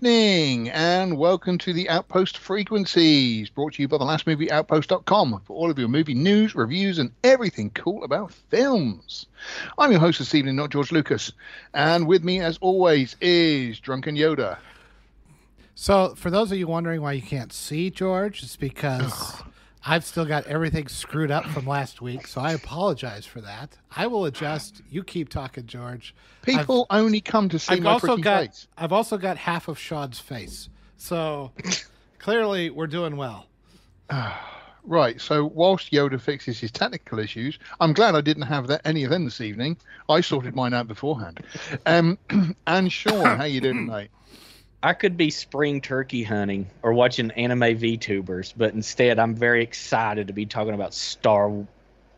Good evening and welcome to the Outpost Frequencies, brought to you by the last movie outpost.com for all of your movie news, reviews, and everything cool about films. I'm your host this evening, not George Lucas, and with me, as always, is Drunken Yoda. So, for those of you wondering why you can't see George, it's because I've still got everything screwed up from last week. So, I apologize for that. I will adjust. You keep talking, George. People only come to see I've my also pretty got face. I've also got half of Sean's face. So, clearly, we're doing well. Right, so whilst Yoda fixes his technical issues, I'm glad I didn't have that, any of them this evening. I sorted mine out beforehand. Um, and Sean, how you doing, mate? I could be spring turkey hunting or watching anime VTubers, but instead I'm very excited to be talking about Star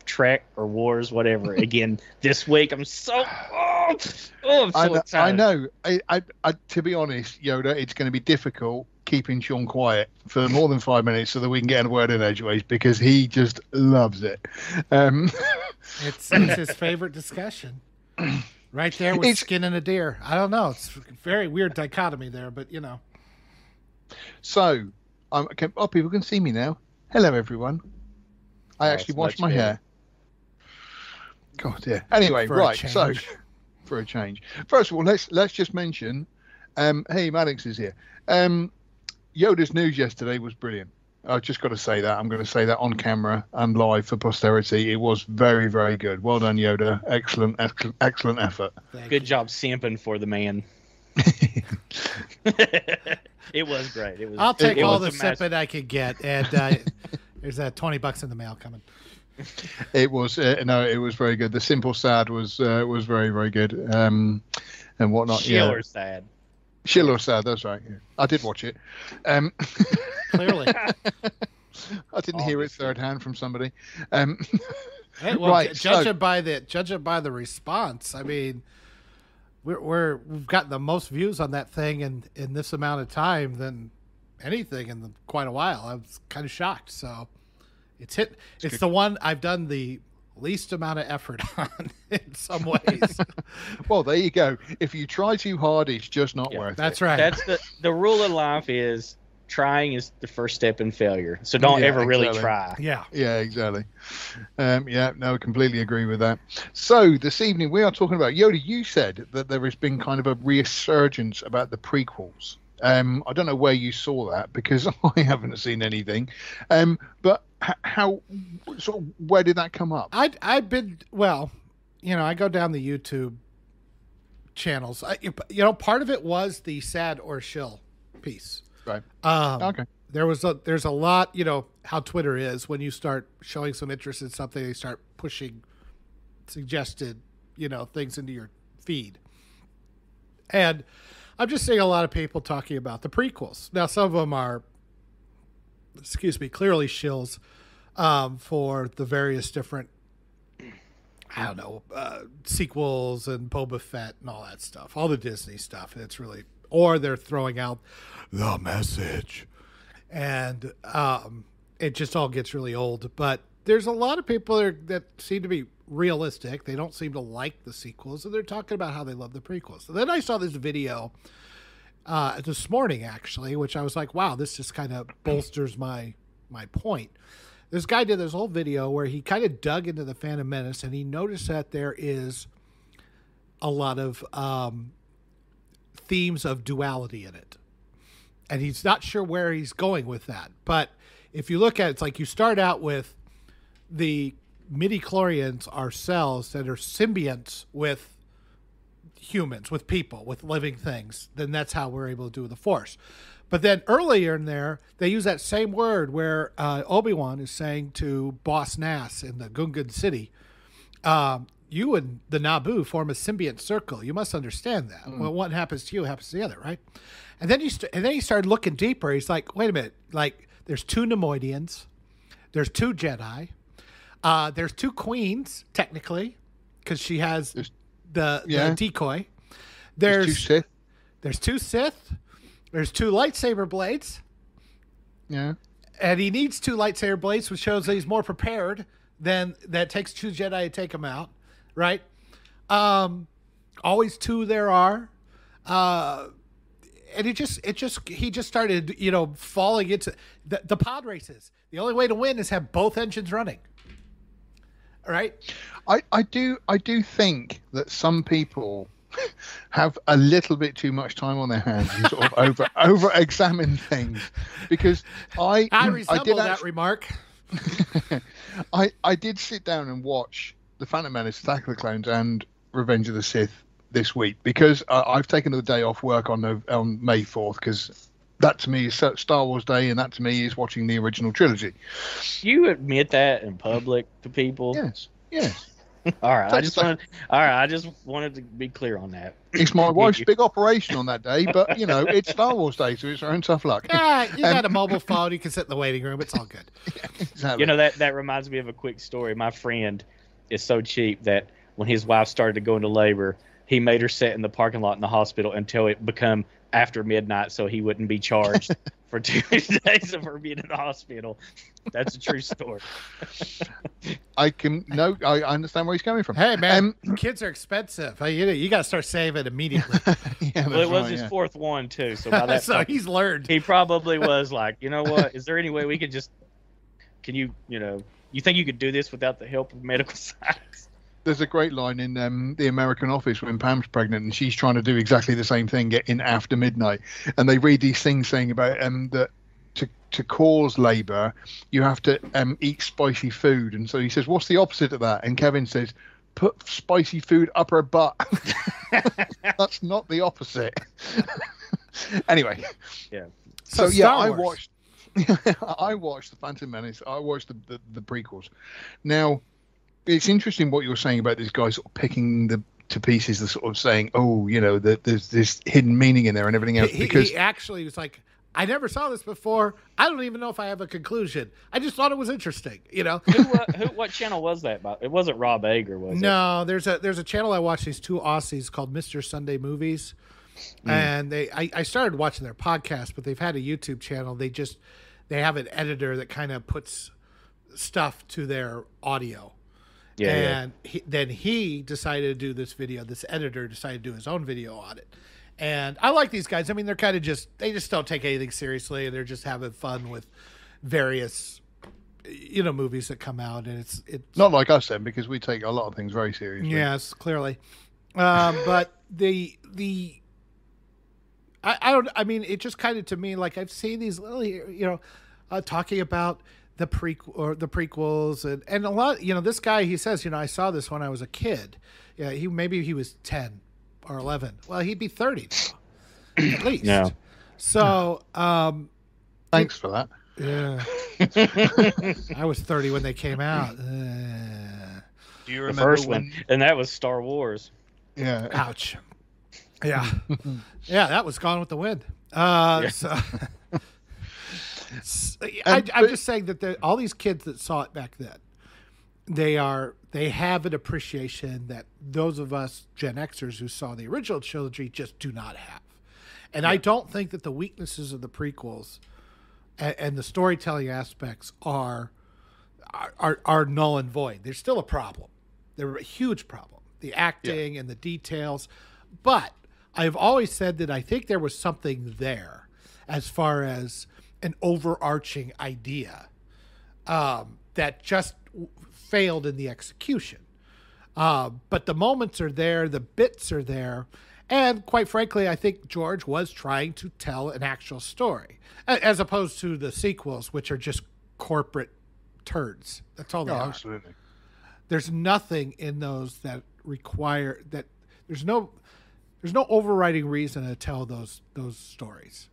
Trek or Wars, whatever. Again, this week I'm so oh, oh I'm so I, know, I know. I, I, I, to be honest, Yoda, it's going to be difficult keeping Sean quiet for more than five minutes so that we can get a word in edgeways because he just loves it. Um, It's, it's his favorite discussion. Right there with It's- skinning a deer. I don't know. It's a very weird dichotomy there, but you know. so, um, okay, oh, people can see me now. Hello, everyone. I Oh, actually washed my better. hair. God, yeah. Anyway, For right. So, for a change. First of all, let's let's just mention. Um, hey, Maddox is here. Um, Yoda's news yesterday was brilliant. I've just got to say that. I'm going to say that on camera and live for posterity. It was very, very good. Well done, Yoda. Excellent, excellent, excellent effort. Thank Good you. job simping for the man. it was great. It was. I'll take it all was the a sipping I could get, and uh, there's that twenty bucks in the mail coming. It was uh, no, it was very good. The simple sad was uh, was very, very good. Um, and whatnot. Yeah. Schiller sad. Schiller sad. That's right. Yeah. I did watch it. Um, Clearly, I didn't hear it third hand from somebody. Um, Hey, well, Right, ju- judge so- it by the judge it by the response. I mean, we're, we're we've gotten the most views on that thing in in this amount of time than anything in the, quite a while. I was kind of shocked. So it's hit. It's, the one I've done the least amount of effort on in some ways. well, there you go. If you try too hard, it's just not Yeah, worth That's it. right. That's the the rule of life is trying is the first step in failure. So don't Yeah, ever really try. yeah. Yeah, exactly. Um, yeah, no, I completely agree with that. So this evening we are talking about Yoda. You said that there has been kind of a resurgence about the prequels. Um, I don't know where you saw that because I haven't seen anything. Um, but how, sort of, where did that come up? I I've been well, you know, I go down the YouTube channels. I, you know, part of it was the sad or shill piece. Right. Um, Okay. There was a there's a lot, you know, how Twitter is when you start showing some interest in something, they start pushing suggested, you know, things into your feed. And I'm just seeing a lot of people talking about the prequels. Now, some of them are, excuse me, clearly shills um, for the various different, I don't know, uh, sequels and Boba Fett and all that stuff, all the Disney stuff. It's really, or they're throwing out the message, and um, it just all gets really old. But there's a lot of people that, that seem to be realistic. They don't seem to like the sequels, and they're talking about how they love the prequels. So then I saw this video uh, this morning, actually, which I was like, wow, this just kind of bolsters my my point. This guy did this whole video where he kind of dug into the Phantom Menace, and he noticed that there is a lot of um, themes of duality in it and he's not sure where he's going with that. But if you look at it, it's like you start out with the midi chlorians are cells that are symbionts with humans, with people, with living things. Then that's how we're able to do the force. But then earlier in there, they use that same word where uh, Obi Wan is saying to Boss Nass in the Gungan City, um, "You and the Naboo form a symbiont circle. You must understand that. Well, what happens to you happens to the other, right?" And then you st- and then he started looking deeper. He's like, "Wait a minute! Like, there's two Neimoidians, there's two Jedi, uh, there's two queens technically, because she has There's- the, yeah. the decoy. There's There's two Sith. there's two Sith. There's two lightsaber blades, Yeah. and he needs two lightsaber blades, which shows that he's more prepared than that. Takes two Jedi to take him out, right? Um, always two there are. Uh, and it just it just he just started you know falling into the, the pod races. The only way to win is have both engines running. Right. I, I do I do think that some people have a little bit too much time on their hands and sort of over over examine things because I I I resemble did that actually, remark. I I did sit down and watch the Phantom Menace, Attack of the Clones, and Revenge of the Sith this week because uh, I've taken the day off work on on May fourth because that to me is Star Wars Day and that to me is watching the original trilogy. You admit that in public to people. Yes, yes. All right. I just like- wanted. All right. I just wanted to be clear on that. It's my wife's big operation on that day, but you know it's Star Wars Day, so it's her own tough luck. Yeah, you Um, got a mobile phone. You can sit in the waiting room. It's all good. exactly. You know that that reminds me of a quick story. My friend is so cheap that when his wife started to go into labor, he made her sit in the parking lot in the hospital until it become after midnight, so he wouldn't be charged for two days of her being in the hospital. That's a true story. I can no, I I understand where he's coming from. Hey man, Um, kids are expensive. Hey, You, you got to start saving immediately. yeah, Well, it was right, his yeah. fourth one too, so by that so time, he's learned. he probably was like, you know what? Is there any way we could just? Can you, you know, you think you could do this without the help of medical science? There's a great line in um, the American Office when Pam's pregnant and she's trying to do exactly the same thing, get in after midnight, and they read these things saying about um that to to cause labour you have to um eat spicy food, and so he says, what's the opposite of that? And Kevin says. Put spicy food up her butt. That's not the opposite. anyway, Yeah. So, So yeah, Star I watched. I watched the Phantom Menace. I watched the, the the prequels. Now, it's interesting what you're saying about this guy sort of picking the to pieces, the sort of saying, "Oh, you know, that there's this hidden meaning in there and everything else." he, because he actually was like, I never saw this before. I don't even know if I have a conclusion. I just thought it was interesting. You know. Who, uh, who, what channel was that? By? It wasn't Rob Ager, was it? No, there's a there's a channel I watch these two Aussies called Mr. Sunday Movies, and they I, I started watching their podcast, but they've had a YouTube channel. They just they have an editor that kind of puts stuff to their audio, Yeah, yeah. and he, then he decided to do this video. This editor decided to do his own video on it, and I like these guys. I mean, they're kind of just they just don't take anything seriously. They're just having fun with various you know movies that come out, and it's it's not like us then, because we take a lot of things very seriously. Yes, clearly. Um, but the the I, I don't I mean it just kind of to me like I've seen these little you know uh, talking about the pre or the prequels and and a lot you know this guy he says you know I saw this when I was a kid yeah he maybe he was 10 or 11 well he'd be 30 now at least Yeah. so um Thanks for that. yeah I was 30 when they came out uh, Do you remember The first when? one, and that was Star Wars. Yeah. Ouch. Yeah. yeah, that was gone with the wind. Uh, Yeah. so, S- I, but- just saying that the, all these kids that saw it back then, they are they have an appreciation that those of us Gen Xers who saw the original trilogy just do not have. And I don't think that the weaknesses of the prequels and, and the storytelling aspects are, are are are null and void. There's still a problem. They're a huge problem. The acting and the details, but I've always said that I think there was something there as far as an overarching idea um, that just w- failed in the execution. Uh, but the moments are there, the bits are there, and quite frankly, I think George was trying to tell an actual story, a- as opposed to the sequels, which are just corporate turds. That's all they No, are. absolutely. There's nothing in those that require that. There's no, there's no overriding reason to tell those those stories,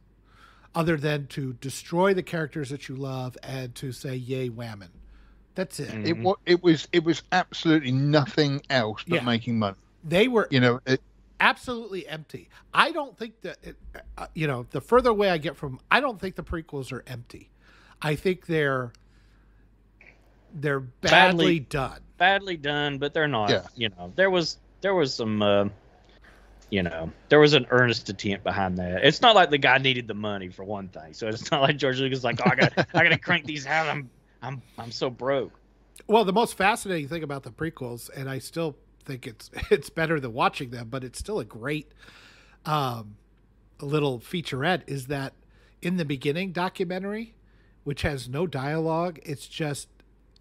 other than to destroy the characters that you love and to say yay whammon. That's it. It was. It was. It was absolutely nothing else but Yeah. making money. They were You know. It, absolutely empty. I don't think that it, uh, you know the further away I get from I don't think the prequels are empty. I think they're they're badly, Badly- done. Badly done, but they're not. Yeah. You know, there was there was some. Uh, you know, there was an earnest attempt behind that. It's not like the guy needed the money for one thing, so it's not like George Lucas like, oh, I got I got to crank these out. I'm I'm I'm so broke. Well, the most fascinating thing about the prequels, and I still think it's it's better than watching them, but it's still a great um, little featurette is that in the beginning documentary, which has no dialogue, it's just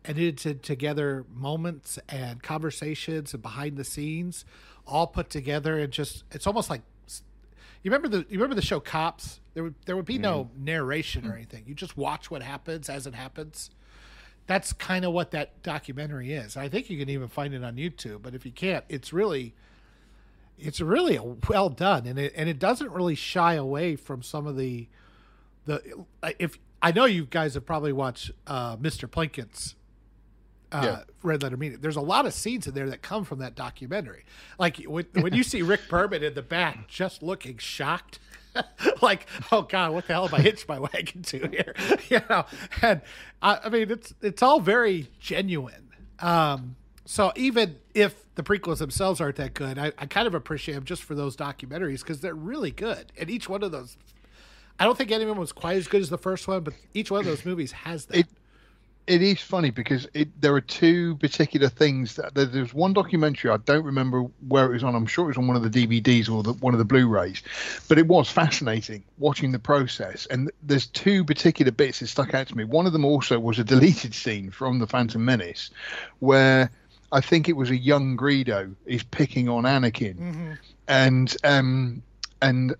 edited together moments and conversations and behind the scenes all put together and just it's almost like you remember the you remember the show Cops? There would there would be no narration or anything. You just watch what happens as it happens. That's kind of what that documentary is. I think you can even find it on YouTube, but if you can't, it's really it's really well done and it and it doesn't really shy away from some of the the if I know you guys have probably watched uh, Mr. Plinkett's uh, yeah. Red Letter Media. There's a lot of scenes in there that come from that documentary. Like when, when you see Rick Berman in the back just looking shocked, like, oh God, what the hell have I hitched my wagon to here? you know, and I, I, mean, it's it's all very genuine. Um, so even if the prequels themselves aren't that good, I, I kind of appreciate them just for those documentaries because they're really good. And each one of those, I don't think anyone was quite as good as the first one, but each one of those movies has that. It, it is funny because it, there are two particular things that there's one documentary I don't remember where it was on. I'm sure it was on one of the DVDs or the, one of the Blu-rays, but it was fascinating watching the process. And there's two particular bits that stuck out to me. One of them also was a deleted scene from the Phantom Menace, where I think it was a young Greedo is picking on Anakin, mm-hmm. and um, and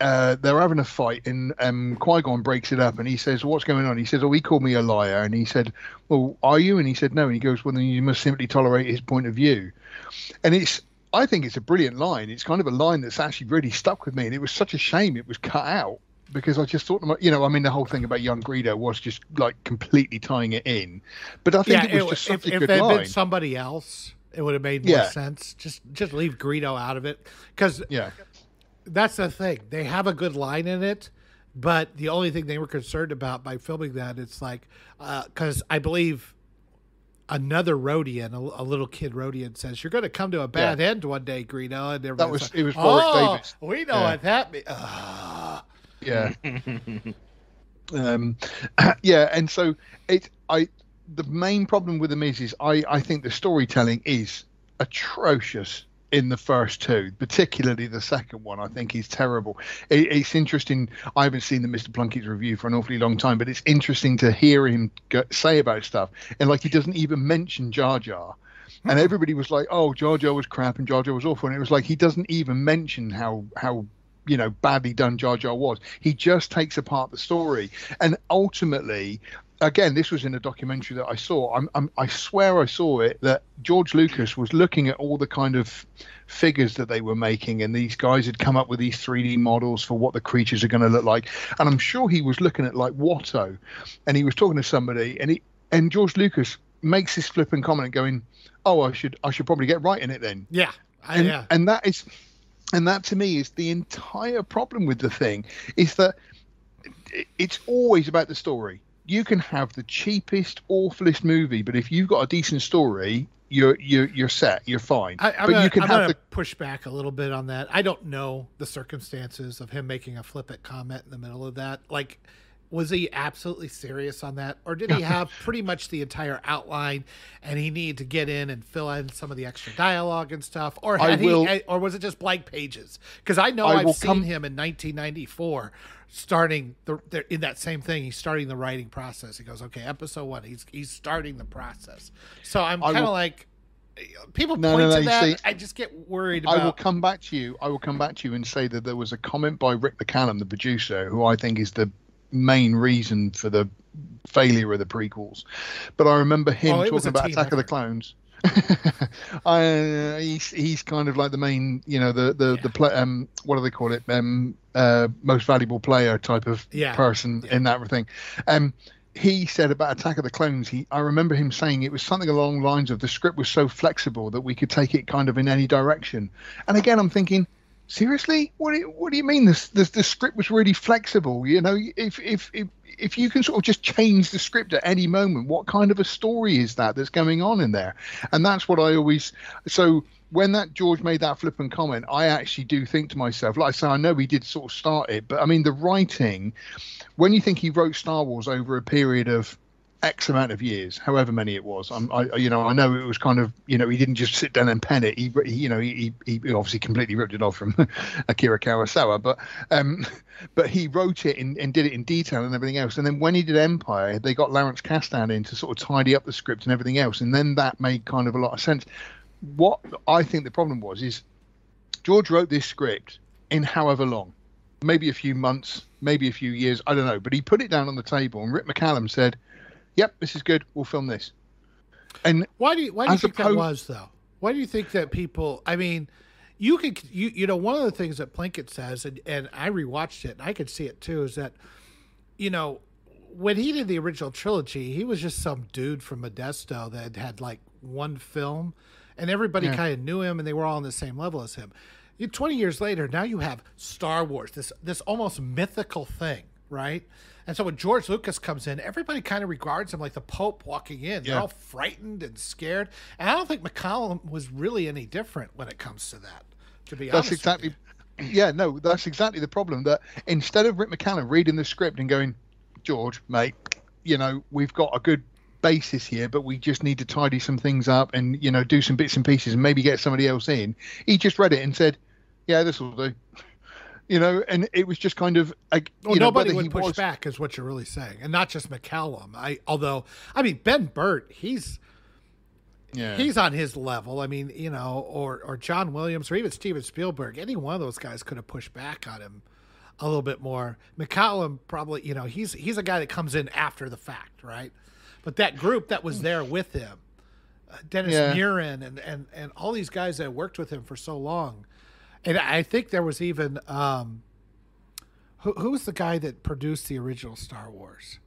uh, they're having a fight, and um, Qui Gon breaks it up, and he says, "What's going on?" He says, "Oh, he called me a liar," and he said, "Well, are you?" And he said, "No." And he goes, "Well, then you must simply tolerate his point of view." And it's, I think, it's a brilliant line. It's kind of a line that's actually really stuck with me, and it was such a shame it was cut out because I just thought, you know, I mean, the whole thing about young Greedo was just like completely tying it in, but I think yeah, it was just such if, a good if it had been somebody else, it would have made more yeah. sense. Just just leave Greedo out of it because yeah that's the thing. They have a good line in it, but the only thing they were concerned about by filming that, it's like, because uh, I believe another Rodian, a, a, little kid Rodian, says, "You're going to come to a bad yeah. end one day, Greedo." And that was like, it was oh, Davis. We know yeah. what that means. Uh. Yeah. um, yeah, and so it, I, the main problem with them is, is I, I think the storytelling is atrocious in the first two, particularly the second one. I think he's terrible. It, it's interesting. I haven't seen the Mr. Plinkett's review for an awfully long time, but it's interesting to hear him go, say about stuff. And like he doesn't even mention Jar Jar. And hmm. everybody was like, "Oh, Jar Jar was crap and Jar Jar was awful," and it was like he doesn't even mention how how you know badly done Jar Jar was. He just takes apart the story, and ultimately, again, this was in a documentary that I saw. I'm, I'm, i swear I saw it that George Lucas was looking at all the kind of figures that they were making, and these guys had come up with these 3D models for what the creatures are going to look like. And I'm sure he was looking at like Watto, and he was talking to somebody, and he and George Lucas makes this flippant comment, going, "Oh, I should I should probably get right in it then." Yeah, I, and, yeah. And that is, and that to me is the entire problem with the thing is that it's always about the story you can have the cheapest, awfulest movie, but if you've got a decent story, you're you're you're set. You're fine. I, but gonna, you can I'm have the push back a little bit on that. I don't know the circumstances of him making a flippant comment in the middle of that. Like, was he absolutely serious on that, or did he have pretty much the entire outline and he needed to get in and fill in some of the extra dialogue and stuff, or had will, he, or was it just blank pages? Because I know I have seen come, him in 1994 starting the in that same thing. He's starting the writing process. He goes, okay, episode one. He's he's starting the process. So I'm kind of like, eh, people no, point no, no, to that. See, I just get worried. About... I will come back to you. I will come back to you and say that there was a comment by Rick McCallum, the producer, who I think is the main reason for the failure of the prequels. But I remember him oh, talking about Attack effort. of the Clones. I, uh, he's he's kind of like the main, you know, the the yeah. the play, um, what do they call it? Um, uh, most valuable player type of yeah. person yeah. in that thing. Um, he said about Attack of the Clones, he I remember him saying it was something along the lines of the script was so flexible that we could take it kind of in any direction. And again, I'm thinking, seriously, what do you, what do you mean? This, this the script was really flexible. You know, if if if if you can sort of just change the script at any moment, what kind of a story is that that's going on in there? And that's what I always so when that George made that flippant comment, I actually do think to myself, like I say, I know he did sort of start it, but I mean the writing, when you think he wrote Star Wars over a period of X amount of years, however many it was. I'm, I, you know, I know it was kind of, you know, he didn't just sit down and pen it. He, you know, he, he obviously completely ripped it off from Akira Kurosawa, but, um, but he wrote it and, and did it in detail and everything else. And then when he did Empire, they got Lawrence Kasdan in to sort of tidy up the script and everything else, and then that made kind of a lot of sense. What I think the problem was is George wrote this script in however long, maybe a few months, maybe a few years, I don't know, but he put it down on the table, and Rick McCallum said yep, this is good. We'll film this. And why do you why do you think opposed, that was though? Why do you think that people? I mean, you could you you know one of the things that Plinkett says, and and I rewatched it, and I could see it too, is that you know when he did the original trilogy, he was just some dude from Modesto that had like one film, and everybody yeah. kind of knew him, and they were all on the same level as him. 20 years later, now you have Star Wars, this this almost mythical thing, right? And so when George Lucas comes in, everybody kind of regards him like the Pope walking in. They're all frightened and scared. And I don't think McCallum was really any different when it comes to that. To be that's honest, that's exactly. Yeah, no, that's exactly the problem. That instead of Rick McCallum reading the script and going, George, mate, you know, we've got a good basis here, but we just need to tidy some things up and you know do some bits and pieces and maybe get somebody else in. He just read it and said, "Yeah, this will do." You know, and it was just kind of like well, nobody would push was... back, is what you're really saying, and not just McCallum. I although I mean Ben Burtt, he's yeah. he's on his level. I mean, you know, or or John Williams or even Steven Spielberg. Any one of those guys could have pushed back on him a little bit more. McCallum probably, you know, he's he's a guy that comes in after the fact, right? But that group that was there with him, uh, Dennis yeah. Muren and and and all these guys that worked with him for so long and I think there was even um, who who was the guy that produced the original Star Wars?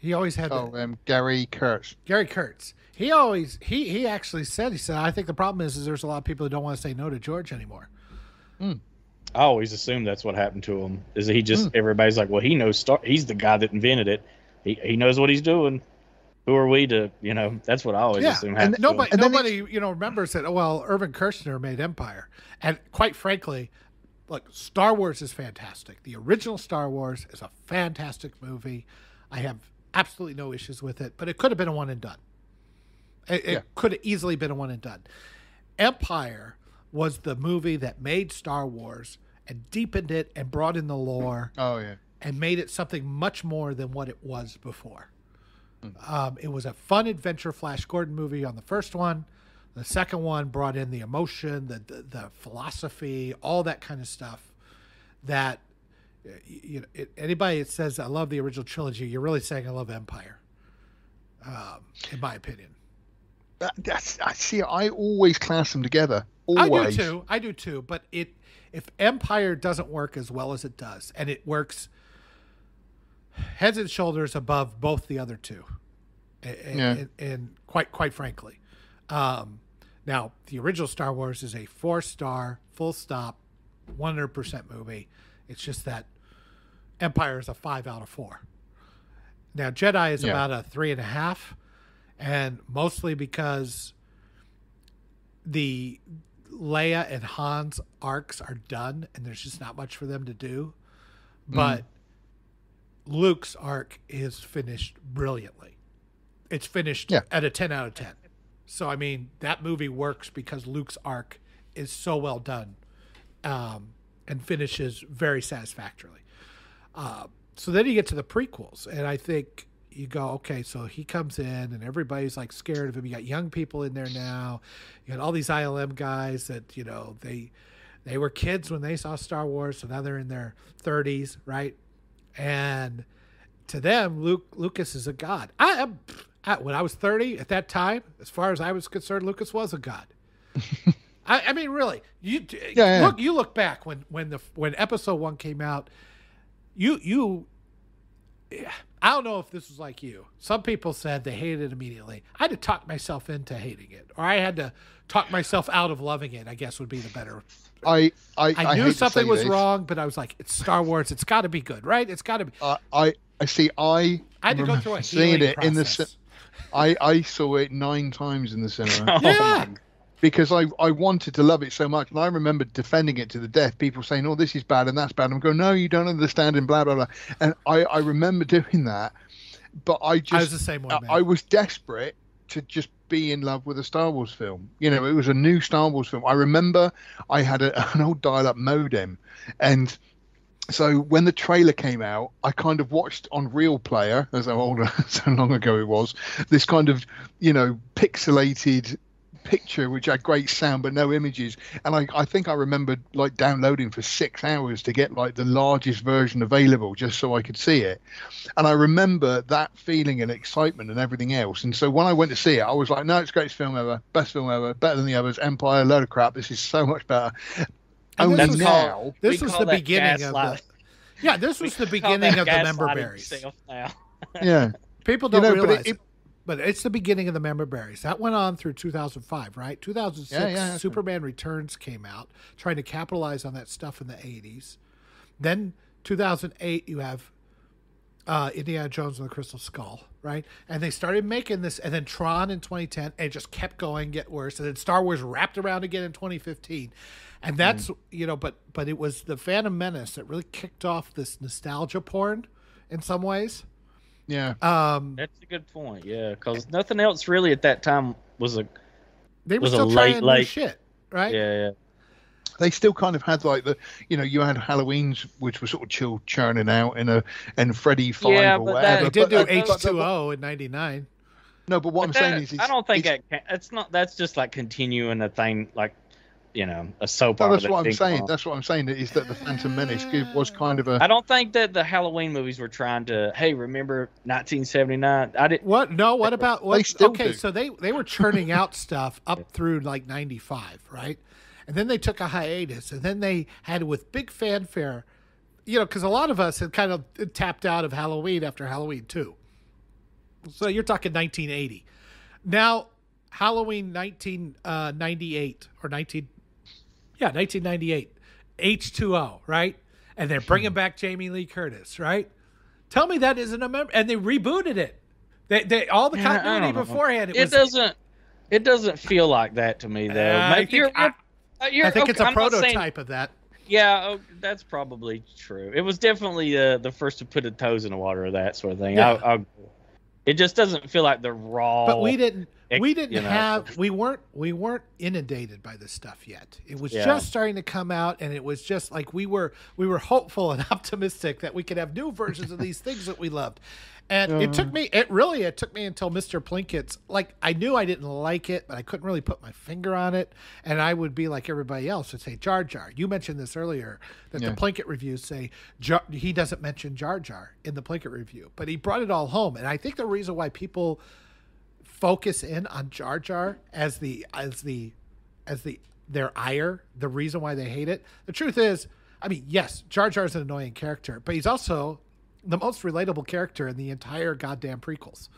He always had. Oh, um, Gary Kurtz. Gary Kurtz. He always he he actually said he said I think the problem is is there's a lot of people who don't want to say no to George anymore. Mm. I always assume that's what happened to him. Is he just mm. everybody's like, well, he knows Star. He's the guy that invented it. He he knows what he's doing who are we to you know that's what i always yeah. assume and nobody and nobody you know remembers that oh, well irvin kershner made empire. And quite frankly look star wars is fantastic. The original star wars is a fantastic movie. I have absolutely no issues with it but it could have been a one and done. It, yeah. it could have easily been a one and done. Empire was the movie that made star wars and deepened it and brought in the lore oh yeah. and made it something much more than what it was before um, it was a fun adventure Flash Gordon movie on the first one. The second one brought in the emotion, the, the, the philosophy, all that kind of stuff. That you know, it, anybody that says I love the original trilogy, you're really saying I love Empire. Um, in my opinion. That's I see. I always class them together. Always. I do too. I do too. But it if Empire doesn't work as well as it does, and it works heads and shoulders above both the other two, and, yeah. and, and quite quite frankly, um, now the original Star Wars is a four star, full stop, one hundred percent movie. It's just that Empire is a five out of four. Now Jedi is yeah. about a three and a half, and mostly because the Leia and Han's arcs are done, and there's just not much for them to do. But mm. Luke's arc is finished brilliantly. It's finished yeah. at a 10 out of 10. So, I mean, that movie works because Luke's arc is so well done um, and finishes very satisfactorily. Uh, so then you get to the prequels, and I think you go, okay, so he comes in and everybody's like scared of him. You got young people in there now. You got all these ILM guys that, you know, they they were kids when they saw Star Wars, so now they're in their 30s, right? And to them, Luke Lucas is a god. I, I, when I was thirty at that time, as far as I was concerned, Lucas was a god. I, I, mean, really, you yeah, look. Yeah. You look back when when the when Episode One came out. You you. I don't know if this was like you. Some people said they hated it immediately. I had to talk myself into hating it, or I had to talk myself out of loving it. I guess would be the better I I, I knew I something was this. wrong, but I was like, it's Star Wars. It's got to be good, right? It's got to be. Uh, I I see. I I had to go through a seeing it process. in the. I I saw it nine times in the cinema. yeah. Because I, I wanted to love it so much, and I remember defending it to the death. People saying, "Oh, this is bad and that's bad." I'm going, "No, you don't understand," and blah blah blah. And I, I remember doing that, but I just I was the same way. I. I was desperate to just be in love with a Star Wars film. You know, it was a new Star Wars film. I remember I had a, an old dial-up modem, and so when the trailer came out, I kind of watched on Real Player, as how old, so long ago it was, this kind of, you know, pixelated picture which had great sound but no images. And I, I think i remembered like downloading for six hours to get like the largest version available just so i could see it. And i remember that feeling and excitement and everything else. And so when i went to see it i was like no it's greatest film ever best film ever better than the others empire load of crap this is so much better. And only this was- now this was the beginning of the. Yeah, this We was the beginning of the member berries. yeah. People don't know, but realize it- it, but it's the beginning of the member berries. That went on through 2005, right? 2006, Yeah, yeah, Superman Returns came out, trying to capitalize on that stuff in the 80s. Then 2008, you have uh, Indiana Jones and the Crystal Skull, right? And they started making this, and then Tron in 2010, and it just kept going, get worse. And then Star Wars wrapped around again in 2015, and that's you know, but but it was the Phantom Menace that really kicked off this nostalgia porn in some ways. Yeah Um, That's a good point. Yeah, because nothing else really at that time was a they were was a still late, trying new late- shit, right? yeah. yeah. they still kind of had like the you know you had Halloween's which was sort of chill churning out in a and Freddy Five Yeah, or but whatever. They did do H but- two but- O in '99. No, but what But I'm saying is, it's, I don't think it's, that can, it's not. That's just like continuing a thing, like you know, a soap no, opera. that's what I'm saying. on. That's what I'm saying is that the Phantom Menace was kind of a I don't think that the Halloween movies were trying to. Hey, remember 1979? I didn't. What? No. What about They what? still okay, do. so they they were churning out stuff up through like '95, right? And then they took a hiatus, and then they had with big fanfare, you know, because a lot of us had kind of tapped out of Halloween after Halloween two. So you're talking 1980. Now Halloween 1998 uh, or 19, yeah, 1998, H2O, right? And they're bringing back Jamie Lee Curtis, right? Tell me that isn't a member, and they rebooted it. They, they all the Yeah, I continuity don't beforehand. It, It was, doesn't. It doesn't feel like that to me, though. Uh, I Maybe think, you're, I, you're- I think okay, it's a I'm not saying- prototype of that. yeah, oh, that's probably true. It was definitely uh, the first to put the toes in the water, of that sort of thing. Yeah. I'll, I'll, it just doesn't feel like the raw. But we didn't. Ex- We didn't you know. have. We weren't. We weren't inundated by this stuff yet. It was Yeah. just starting to come out, and it was just like we were. We were hopeful and optimistic that we could have new versions of these things that we loved. And it took uh. me. It really. It took me until Mr. Plinkett's. Like I knew I didn't like it, but I couldn't really put my finger on it. And I would be like everybody else and say Jar Jar. You mentioned this earlier that Yeah. the Plinkett reviews say Jar, he doesn't mention Jar Jar in the Plinkett review, but he brought it all home. And I think the reason why people focus in on Jar Jar as the as the as the their ire, the reason why they hate it. The truth is, I mean, yes, Jar Jar is an annoying character, but he's also the most relatable character in the entire goddamn prequels.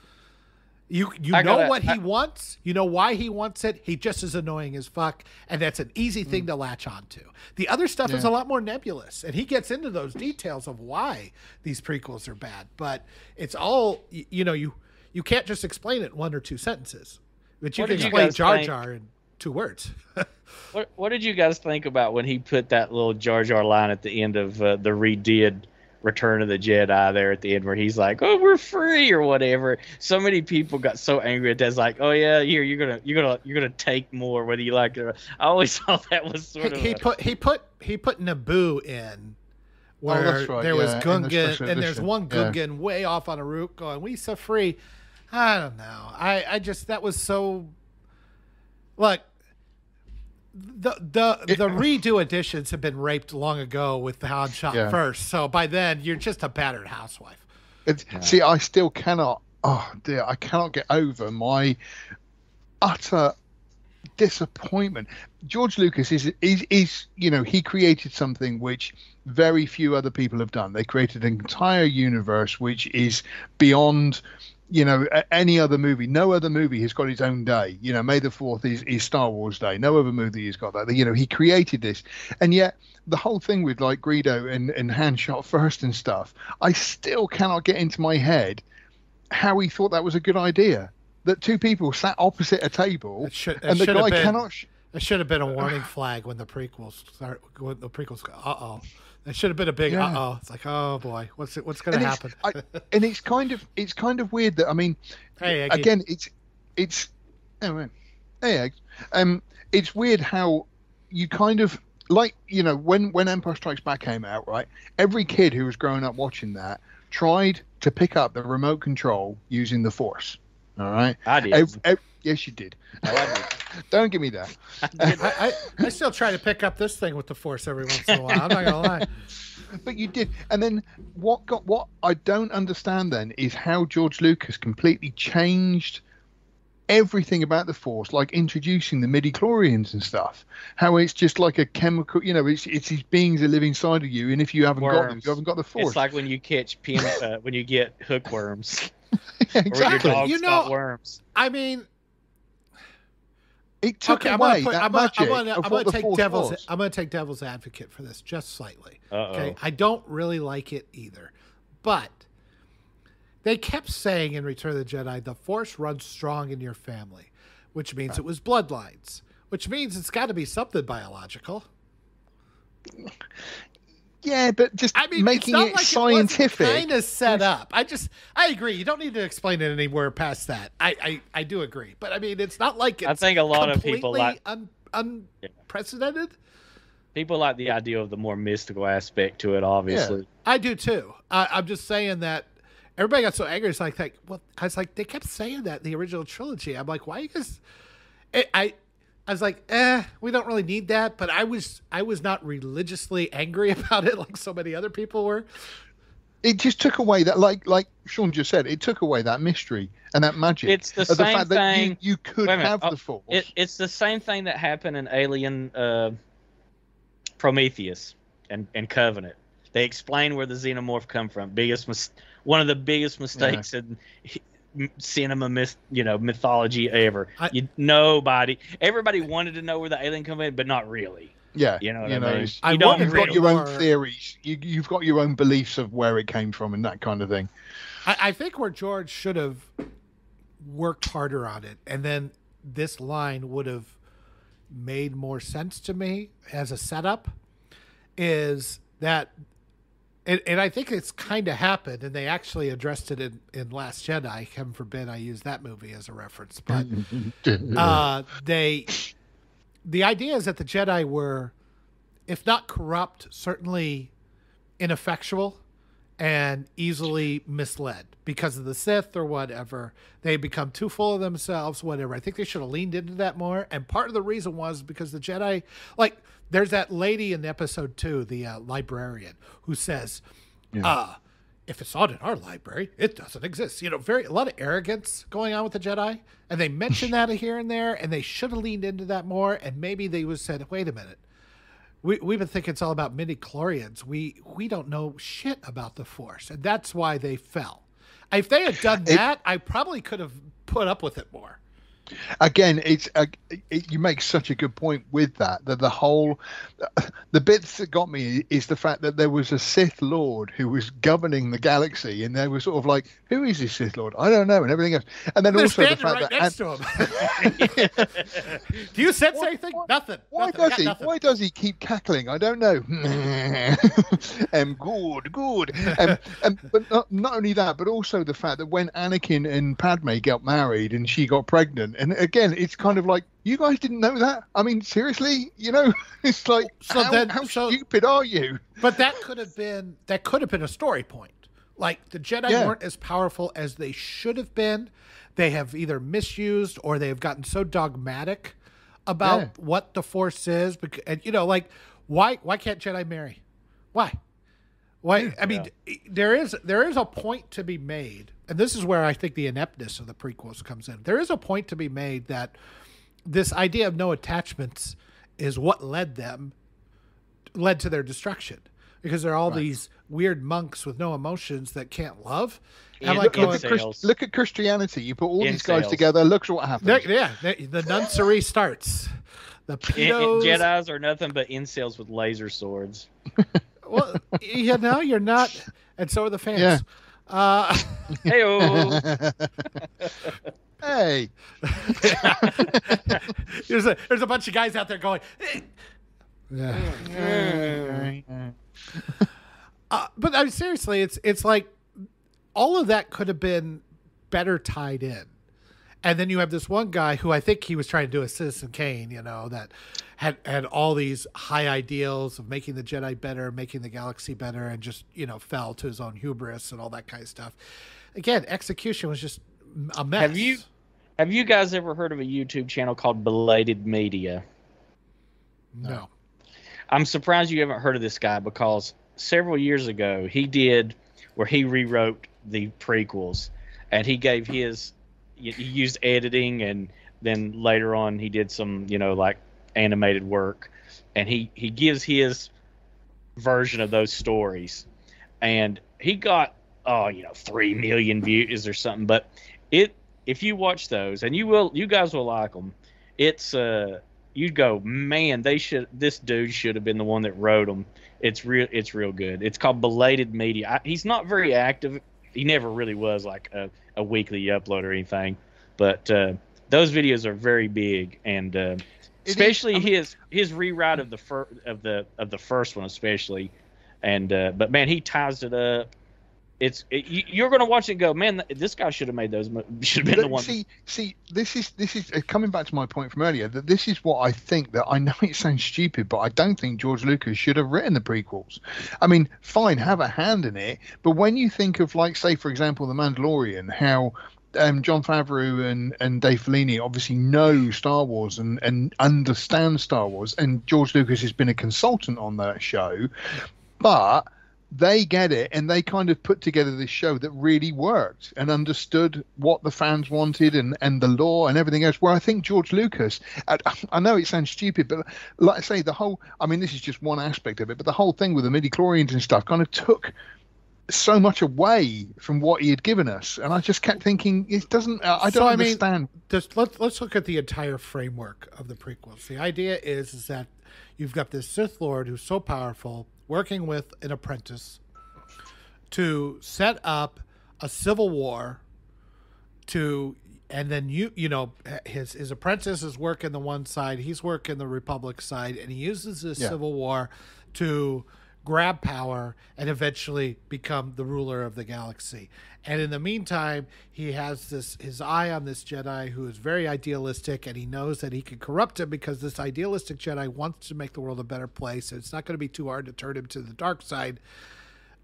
You you I know gotta- what he I- wants, you know why he wants it. He just is annoying as fuck, and that's an easy thing mm. to latch onto. The other stuff is a lot more nebulous, and he gets into those details of why these prequels are bad. But it's all you know. You you can't just explain it in one or two sentences, but you What can did you explain guys Jar think- Jar in two words. What What did you guys think about when he put that little Jar Jar line at the end of uh, the redid Return of the Jedi there at the end, where he's like, "Oh, we're free" or whatever. So many people got so angry at that. Like, "Oh yeah, here you're gonna you're gonna you're gonna take more whether you like it." or I always thought that was sort of he, he a- put he put he put Naboo in where Oh, right, there was yeah, in the Gungan special and there's edition, one yeah. Gungan way off on a route going, We so free. I don't know. I, I just that was so look the the It- the redo editions have been raped long ago with the Han shot Yeah. first. So by then you're just a battered housewife. It's, See, I still cannot. Oh dear, I cannot get over my utter disappointment. George Lucas is is is you know he created something which very few other people have done. They created an entire universe which is beyond you know any other movie. No other movie has got its own day. You know, May the Fourth is is Star Wars Day. No other movie has got that. You know, he created this, and yet the whole thing with like Greedo and and hand shot first and stuff. I still cannot get into my head how he thought that was a good idea. That two people sat opposite a table It should, it and the guy been, cannot. Sh- it should have been a warning flag when the prequels start. When the prequels go, uh oh. That should have been a big Yeah. uh oh. It's like, oh boy, what's it? What's going to happen? I, and it's kind of it's kind of weird that I mean, Hey, again, it's it's oh, hey, um, it's weird how you kind of like you know when when Empire Strikes Back came out, right? Every kid who was growing up watching that tried to pick up the remote control using the Force. All right. I did. Ev- ev- yes, you did. No, I did. Don't give me that. I, I, I still try to pick up this thing with the force every once in a while. I'm not gonna lie. But you did, and then what got what I don't understand then is how George Lucas completely changed everything about the Force, like introducing the midi chlorians and stuff. How it's just like a chemical, you know, it's it's these beings that live inside of you, and if you haven't got them, you haven't got the Force. It's like when you catch PM, uh, when you get hookworms, or your exactly. dog's You got know- worms. I mean, It took okay, I'm away gonna put, that I'm gonna, magic I'm gonna, I'm gonna take devil's, was. I'm gonna take devil's advocate for this just slightly. Uh oh. Okay, I don't really like it either, but they kept saying in Return of the Jedi, the Force runs strong in your family, which means it was bloodlines, which means it's got to be something biological. Yeah, but just I mean, making it's not it like scientific. Kind of set up. I just, I agree. You don't need to explain it anywhere past that. I, I, I do agree. But I mean, it's not like it's I think a lot of people like un, unprecedented. people like the idea of the more mystical aspect to it. Obviously, I do too. I, I'm just saying that everybody got so angry. It's like, like, well, I was like, they kept saying that in the original trilogy. I'm like, why you guys? I, I, I was like, eh, we don't really need that. But I was, I was not religiously angry about it like so many other people were. it just took away that, like like Sean just said, it took away that mystery and that magic. It's the of the same fact that you, thing- you could Wait minute. have Oh, the Force. it, it's the same thing that happened in Alien, uh, Prometheus, and and Covenant. They explain where the xenomorph come from. Biggest mis- one of the biggest mistakes in h- m- cinema myth, you know, mythology ever. I- you, nobody, everybody wanted to know where the alien come in, but not really. yeah, You know what you I know, mean? it's- I You don't wonder You've really. got your own Or- theories. You, you've got your own beliefs of where it came from and that kind of thing. I, I think where George should have worked harder on it, and then this line would have made more sense to me as a setup, is that, and, and I think it's kind of happened, and they actually addressed it in, in Last Jedi. Heaven forbid I use that movie as a reference, but uh, they, the idea is that the Jedi were, if not corrupt, certainly ineffectual and easily misled because of the Sith or whatever. They become too full of themselves, whatever. I think they should have leaned into that more. And part of the reason was because the Jedi, like, there's that lady in episode two, the uh, librarian, who says, uh, if it's not in our library, it doesn't exist. You know, very a lot of arrogance going on with the Jedi, and they mention that here and there, and they should have leaned into that more. And maybe they was said, "Wait a minute, we we've been thinking it's all about midi chlorians. We we don't know shit about the Force, and that's why they fell. If they had done that, I probably could have put up with it more. Again, it's a, it, you make such a good point with that. That the whole, the bits that got me is the fact that there was a Sith Lord who was governing the galaxy, and they were sort of like, "Who is this Sith Lord? I don't know," and everything else. And then They're also the fact right that next to him. Do you sense Why- anything? why- nothing. Why nothing. Does he? nothing. Why does he keep cackling? I don't know. um, good, good. Um, um, but not, not only that, but also the fact that when Anakin and Padme got married and she got pregnant, and again, it's kind of like you guys didn't know that. I mean, seriously, you know, it's like So how, then- how so- stupid are you? But that could have been that could have been a story point. Like the Jedi Yeah. weren't as powerful as they should have been. They have either misused or they have gotten so dogmatic about Yeah. what the Force is. And you know, like why why can't Jedi marry? Why? Why? I mean, there is there is a point to be made, and this is where I think the ineptness of the prequels comes in. There is a point to be made that this idea of no attachments is what led them led to their destruction because there are all these weird monks with no emotions that can't love. And I'm like, in Look at, Chris, Sales. look at Christianity. You put all these guys together. Look at what happens. there- yeah, there- the nuncery starts. The In, pedos. Jedi's are nothing but incels with laser swords. Well, you know, you're not, and so are the fans. Yeah. Uh, Hey, Hey, there's a there's a bunch of guys out there going. "Eh." Yeah. Uh, but I mean, seriously, it's it's like all of that could have been better tied in. And then you have this one guy who I think he was trying to do a Citizen Kane, you know, that had had all these high ideals of making the Jedi better, making the galaxy better, and just you know fell to his own hubris and all that kind of stuff. Again, execution was just a mess. Have you have you guys ever heard of a YouTube channel called Belated Media? No. I'm surprised you haven't heard of this guy because several years ago he did where he rewrote the prequels and he gave his he used editing and then later on he did some you know like animated work. And he he gives his version of those stories. And he got oh you know 3 million views or something. But it if you watch those and you will you guys will like them it's uh you'd go man they should this dude should have been the one that wrote them it's real it's real good. It's called belated media. I, he's not very active. He never really was like a, a weekly upload or anything. But uh those videos are very big and uh is- especially I mean- his his rewrite of the fir- of the of the first one especially. And uh but man he ties it up it's it, you, you're gonna watch it and go man this guy should have made those should have been the one See, see, this is this is uh, coming back to my point from earlier. That this is what I think. That I know it sounds stupid, but I don't think George Lucas should have written the prequels. I mean, fine, have a hand in it, but when you think of, like, say, for example, The Mandalorian, how um, Jon Favreau and, and Dave Filoni obviously know Star Wars and, and understand Star Wars, and George Lucas has been a consultant on that show, but they get it and they kind of put together this show that really worked and understood what the fans wanted and, and the lore and everything else. Where I think George Lucas, I, I know it sounds stupid, but like I say, the whole, I mean, this is just one aspect of it, but the whole thing with the midi chlorians and stuff kind of took so much away from what he had given us. And I just kept thinking, it doesn't, I I So, don't I mean, understand. just let's let's look at the entire framework of the prequels. The idea is is that you've got this Sith Lord who's so powerful, working with an apprentice to set up a civil war to and then you you know his his apprentice is working the one side he's working the republic side and he uses this Yeah. civil war to grab power and eventually become the ruler of the galaxy and in the meantime he has this his eye on this jedi who is very idealistic and he knows that he can corrupt him because this idealistic jedi wants to make the world a better place and it's not going to be too hard to turn him to the dark side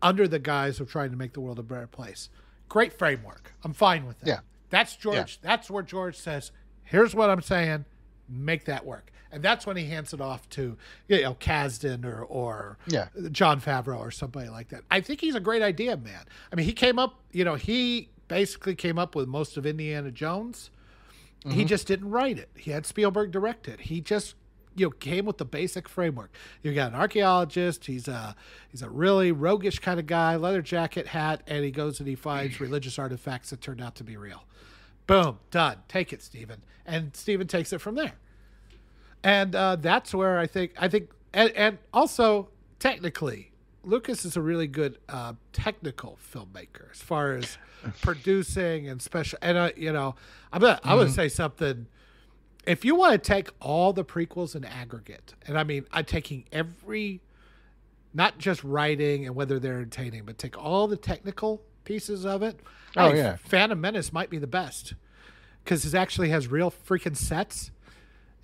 under the guise of trying to make the world a better place. Great framework. I'm fine with that. Yeah. That's George. That's where George says, "Here's what I'm saying. Make that work." And that's when he hands it off to you know Kasdan or or Yeah. Jon Favreau or somebody like that. I think he's a great idea, man. I mean, he came up. You know, he basically came up with most of Indiana Jones. He mm-hmm. just didn't write it. He had Spielberg direct it. He just you know came with the basic framework. You got an archaeologist. He's a he's a really roguish kind of guy, leather jacket, hat, and he goes and he finds religious artifacts that turned out to be real. Boom, done. Take it, Stephen. And Stephen takes it from there. And uh, that's where I think I think and, and also technically Lucas is a really good uh, technical filmmaker as far as producing and special. And uh, you know, I'm gonna I would say something. If you want to take all the prequels in aggregate, and I mean, I'm taking every, not just writing and whether they're entertaining, but take all the technical pieces of it. Oh, yeah. Phantom Menace might be the best because it actually has real freaking sets.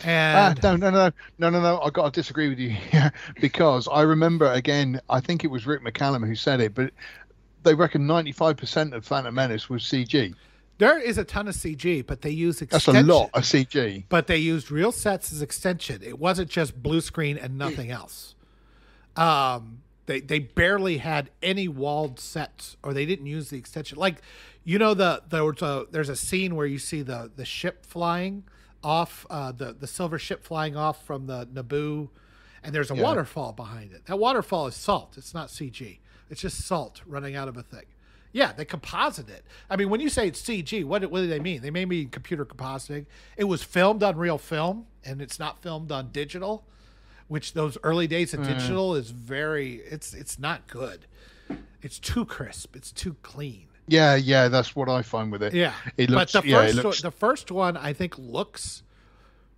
Ah, And no, no, no, no, no, no. I got to disagree with you here because I remember again. I think it was Rick McCallum who said it, but they reckon ninety-five percent of Phantom Menace was CG. there is a ton of CG, but they use That's a lot of CG. But they used real sets as extension. It wasn't just blue screen and nothing else. Um, they they barely had any walled sets, or they didn't use the extension. Like, you know, the there was a there's a scene where you see the the ship flying off, uh, the the silver ship flying off from the Naboo, and there's a Yeah. waterfall behind it. That waterfall is salt. It's not CG. It's just salt running out of a thing. Yeah, they composite it. I mean, when you say it's CG, what, what do they mean? They may mean computer compositing. It was filmed on real film, and it's not filmed on digital, which those early days of digital is very. It's it's not good. It's too crisp. It's too clean. Yeah, yeah, that's what I find with it. Yeah, It looks- but the yeah, first looks- one, the first one I think looks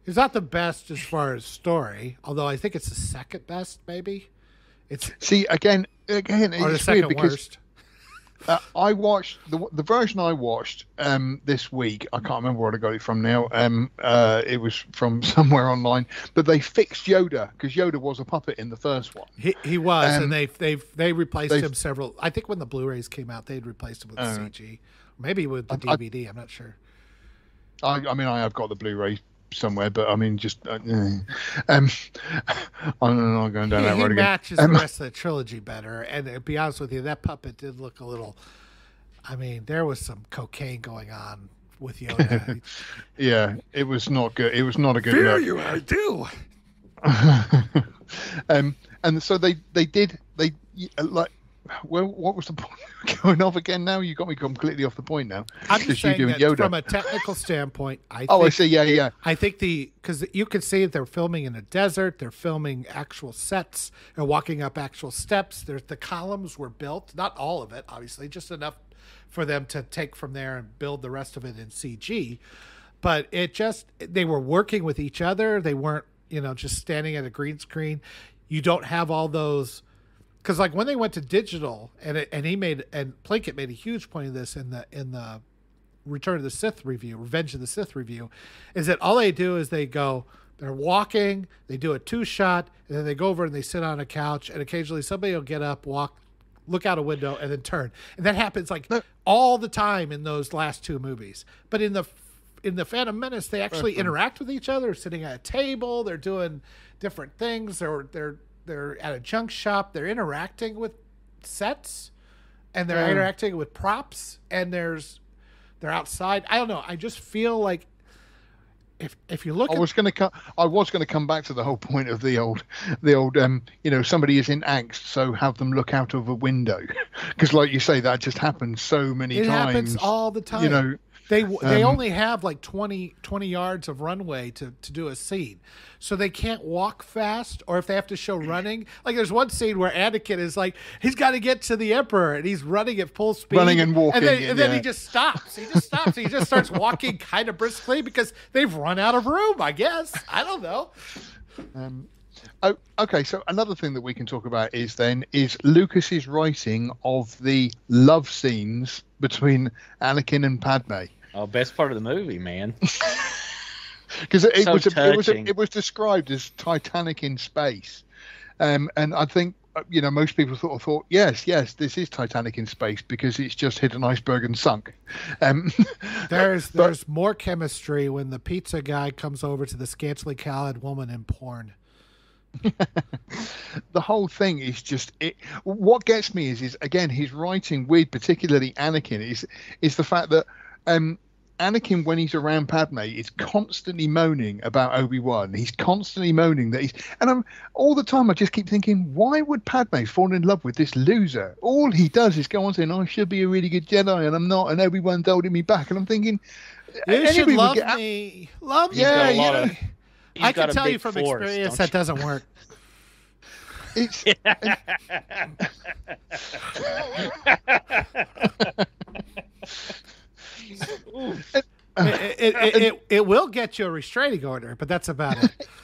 is not the best as far as story, although I think it's the second best, maybe. It's See, again, again, or the second worst. Uh, I watched the the version I watched um, this week. I can't remember where I got it from now. Um, uh, it was from somewhere online, but they fixed Yoda because Yoda was a puppet in the first one. He, he was, Um, and they they they replaced they've- him several. I think when the Blu-rays came out, they'd replaced him with Uh, CG, maybe with the I- I- DVD. I'm not sure. I, I mean, I have got the Blu-ray somewhere, but I mean, just uh, um, I'm not going down He, that he road again. matches Um, the rest of the trilogy better, and to be honest with you, that puppet did look a little. I mean, there was some cocaine going on with Yoda. yeah, it was not good. It was not a good look. you, I do. um, and so they they did they uh, like. Well, what was the point going off again? Now you got me completely off the point. Now, I'm just saying that Yoda. from a technical standpoint, I oh, I think see. Yeah, yeah. I think the because you can see they're filming in a desert. They're filming actual sets. They're walking up actual steps. There's the columns were built, not all of it, obviously, just enough for them to take from there and build the rest of it in CG. But it just they were working with each other. They weren't you know just standing at a green screen. You don't have all those because like when they went to digital and it, and he made and Plinkett made a huge point of this in the in the Return of the Sith review, Revenge of the Sith review, is that all they do is they go, they're walking, they do a two shot, and then they go over and they sit on a couch, and occasionally somebody will get up, walk, look out a window, and then turn, and that happens like No. all the time in those last two movies. But in the in the Phantom Menace, they actually uh-huh. interact with each other, sitting at a table, they're doing different things, they're they're they're at a junk shop, they're interacting with sets, and they're Yeah. interacting with props, and there's they're outside. I don't know. I just feel like if if you look I was going to come. I was going to come back to the whole point of the old, the old. Um, you know, somebody is in angst, so have them look out of a window, because, like you say, that just happens so many it times. happens all the time. You know, they they um, only have like 20, 20 yards of runway to to do a scene, so they can't walk fast. Or if they have to show running, like there's one scene where Anakin is like he's got to get to the Emperor and he's running at full speed, Running and walking, and then, and then he just stops. He just stops. he just starts walking kind of briskly because they've run out of room. I guess I don't know. Um, oh, okay. So another thing that we can talk about is then is Lucas's writing of the love scenes between Anakin and Padme. Oh, best part of the movie, man. because it, So was a, it was a, it was described as Titanic in space, um, and I think uh, you know most people sort of thought yes, yes, this is Titanic in space because it's just hit an iceberg and sunk. Um, There's But- there's more chemistry when the pizza guy comes over to the scantily clad woman in porn. the whole thing is just it. What gets me is is again his writing with particularly Anakin is is the fact that um, Anakin when he's around Padme is constantly moaning about Obi Wan. He's constantly moaning that he's and I'm all the time I just keep thinking why would Padme fall in love with this loser? All he does is go on saying I should be a really good Jedi and I'm not, and Obi Wan's holding me back, and I'm thinking. You should love get- me. Love me. Yeah, you know, of- I can tell you from force, experience don't that doesn't work. It's it, it, it, it, it will get you a restraining order, but that's about it.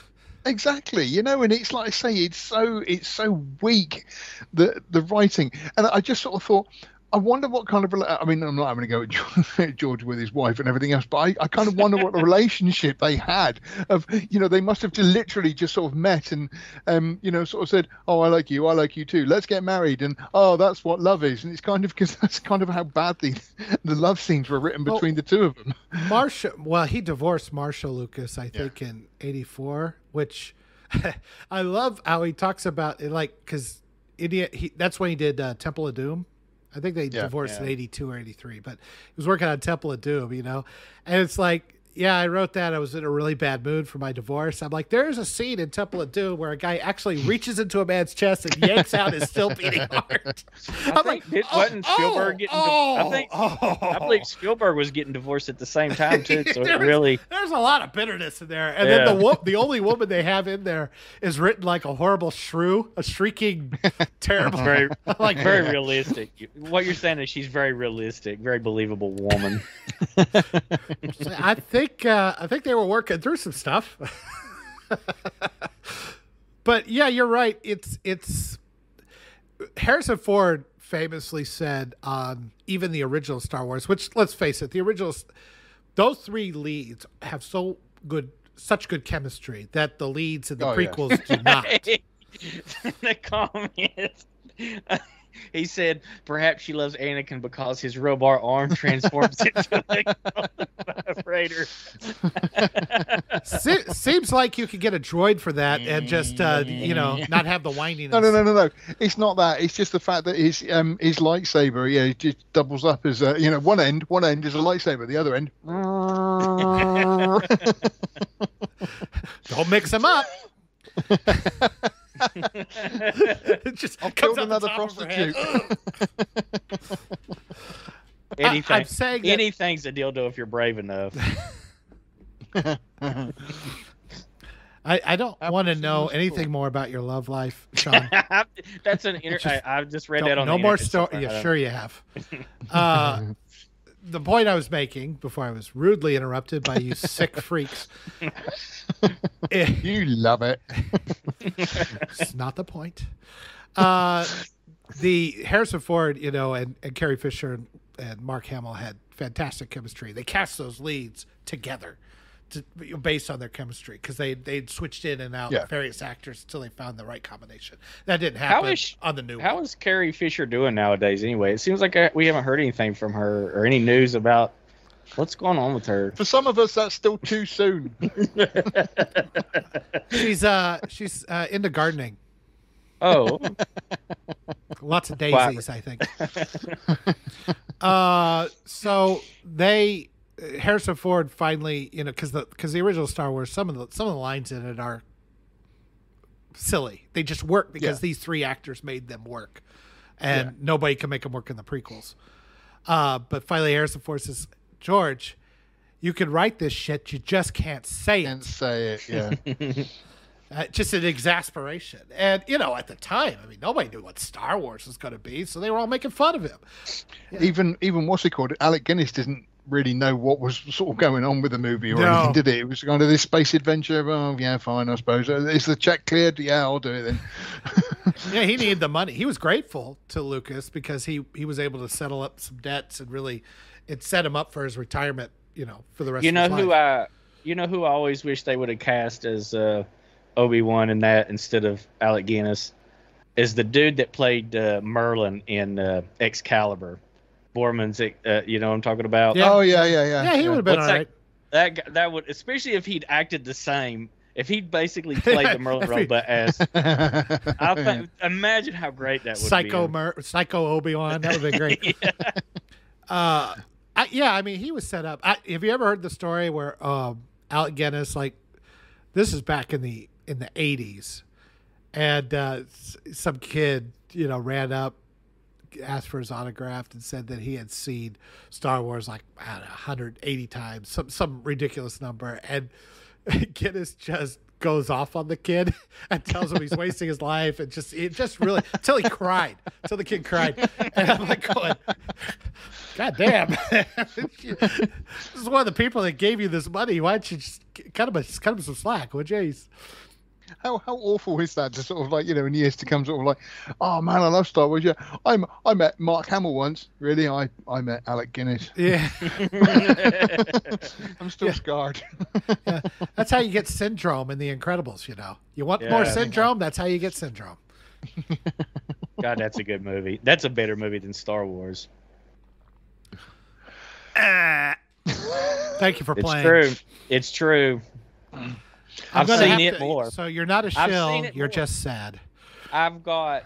Exactly, you know, and it's like I say, it's so it's so weak, the the writing, and I just sort of thought, I wonder what kind of. I mean, I'm not having to go at George, with his wife and everything else, but I, I kind of wonder what the relationship they had. Of you know, they must have just literally just sort of met and, um, you know, sort of said, "Oh, I like you, I like you too. Let's get married." And oh, that's what love is, and it's kind of because that's kind of how badly the love scenes were written Well, between the two of them. Marsha, well, he divorced Marsha Lucas, I think, in '84, which I love how he talks about it, like because idiot. He that's when he did uh, Temple of Doom. I think they Yeah. divorced in '82 or '83, but he was working on Temple of Doom, you know, and it's like yeah, I wrote that. I was in a really bad mood for my divorce. I'm like, there's a scene in Temple of Doom where a guy actually reaches into a man's chest and yanks out his still beating heart. I I'm think like, oh, wasn't Spielberg oh, getting? oh, I think oh. I believe Spielberg was getting divorced at the same time too. So it really, There's a lot of bitterness in there, and then the the only woman they have in there is written like a horrible shrew, a shrieking, terrible. very, like very realistic. What you're saying is she's very realistic, very believable woman. I think uh, I think they were working through some stuff. but yeah, you're right. It's it's Harrison Ford famously said on even the original Star Wars, which let's face it, the originals those three leads have so good such good chemistry that the leads in the Oh, yeah. prequels do not. the comment. He said, "Perhaps she loves Anakin because his robot arm transforms into a vibrator." Se- seems like you could get a droid for that and just uh, you know not have the whining. No, no, no, no, no. It's not that. It's just the fact that his um his lightsaber, yeah, it just doubles up as a you know one end one end is a lightsaber, the other end. Don't mix them up. it just I've comes killed another top of her head. prostitute. Anything, I'm saying that- anything's a dildo if you're brave enough. I, I don't want to know Absolutely. anything more about your love life, Sean. That's an inter- Just I, I just read that on no the more internet story. somewhere. I Yeah, sure you have. Uh, the point I was making before I was rudely interrupted by you sick freaks. Eh, you love it. it's not the point. Uh, the Harrison Ford, you know, and, and Carrie Fisher and, and Mark Hamill had fantastic chemistry. They cast those leads together to, based on their chemistry because they they'd switched in and out Yeah. various actors until they found the right combination. That didn't happen is she- on the new How one. is Carrie Fisher doing nowadays? Anyway, it seems like uh, we haven't heard anything from her or any news about what's going on with her. For some of us, that's still too soon. She's uh she's uh, into gardening. Oh, Lots of Wow. daisies, I think. uh, so they Harrison Ford finally, you know, because the because the original Star Wars, some of the some of the lines in it are silly. They just work because Yeah. these three actors made them work, and Yeah. nobody can make them work in the prequels. Uh, but finally, Harrison Ford says, "George, you can write this shit, you just can't say it. Can't say it. Yeah. Uh, just an exasperation. And, you know, at the time, I mean, nobody knew what Star Wars was going to be, so they were all making fun of him. even even what's it called? Alec Guinness didn't really know what was sort of going on with the movie or No. anything, did it? It was kind of this space adventure. Oh yeah, fine, I suppose. Uh, Is the check cleared? Yeah, I'll do it then. Yeah, he needed the money. He was grateful to Lucas because he, he was able to settle up some debts and really it set him up for his retirement, you know, for the rest you of know his who life. I, you know who I always wish they would have cast as uh, Obi Wan in that instead of Alec Guinness, is the dude that played uh, Merlin in uh, Excalibur, Boorman's. Uh, you know what I'm talking about? Yeah. Oh yeah, yeah, yeah. yeah, he would have been What's all that- right. That that would especially if he'd acted the same. If he'd basically played the Merlin If role, he- as I I think, imagine how great that would Psycho be. Mer- Psycho Obi Wan. That would have been great. uh, I, yeah, I mean, he was set up. I, have you ever heard the story where um, Alec Guinness, like, this is back in the in the eighties, and uh, some kid, you know, ran up, asked for his autograph, and said that he had seen Star Wars like know, 180 times, some some ridiculous number, and Guinness just goes off on the kid and tells him he's wasting his life. And just it just really until he cried until the kid cried. And i'm like going god damn. This is one of the people that gave you this money. Why don't you just cut him, a, cut him some slack would you? He's- How how awful is that to sort of like you know in years to come sort of like oh man I love Star Wars. Yeah I'm I met Mark Hamill once. Really? I I met Alec Guinness. Yeah. I'm still scarred. Yeah. That's how you get syndrome in the incredibles you know. You want more Yeah. syndrome? That's how you get syndrome. God, that's a good movie. That's a better movie than Star Wars. thank you for It's playing. true. It's true. I'm I've gonna seen it to- more. so you're not a I've shill you're more. just sad I've got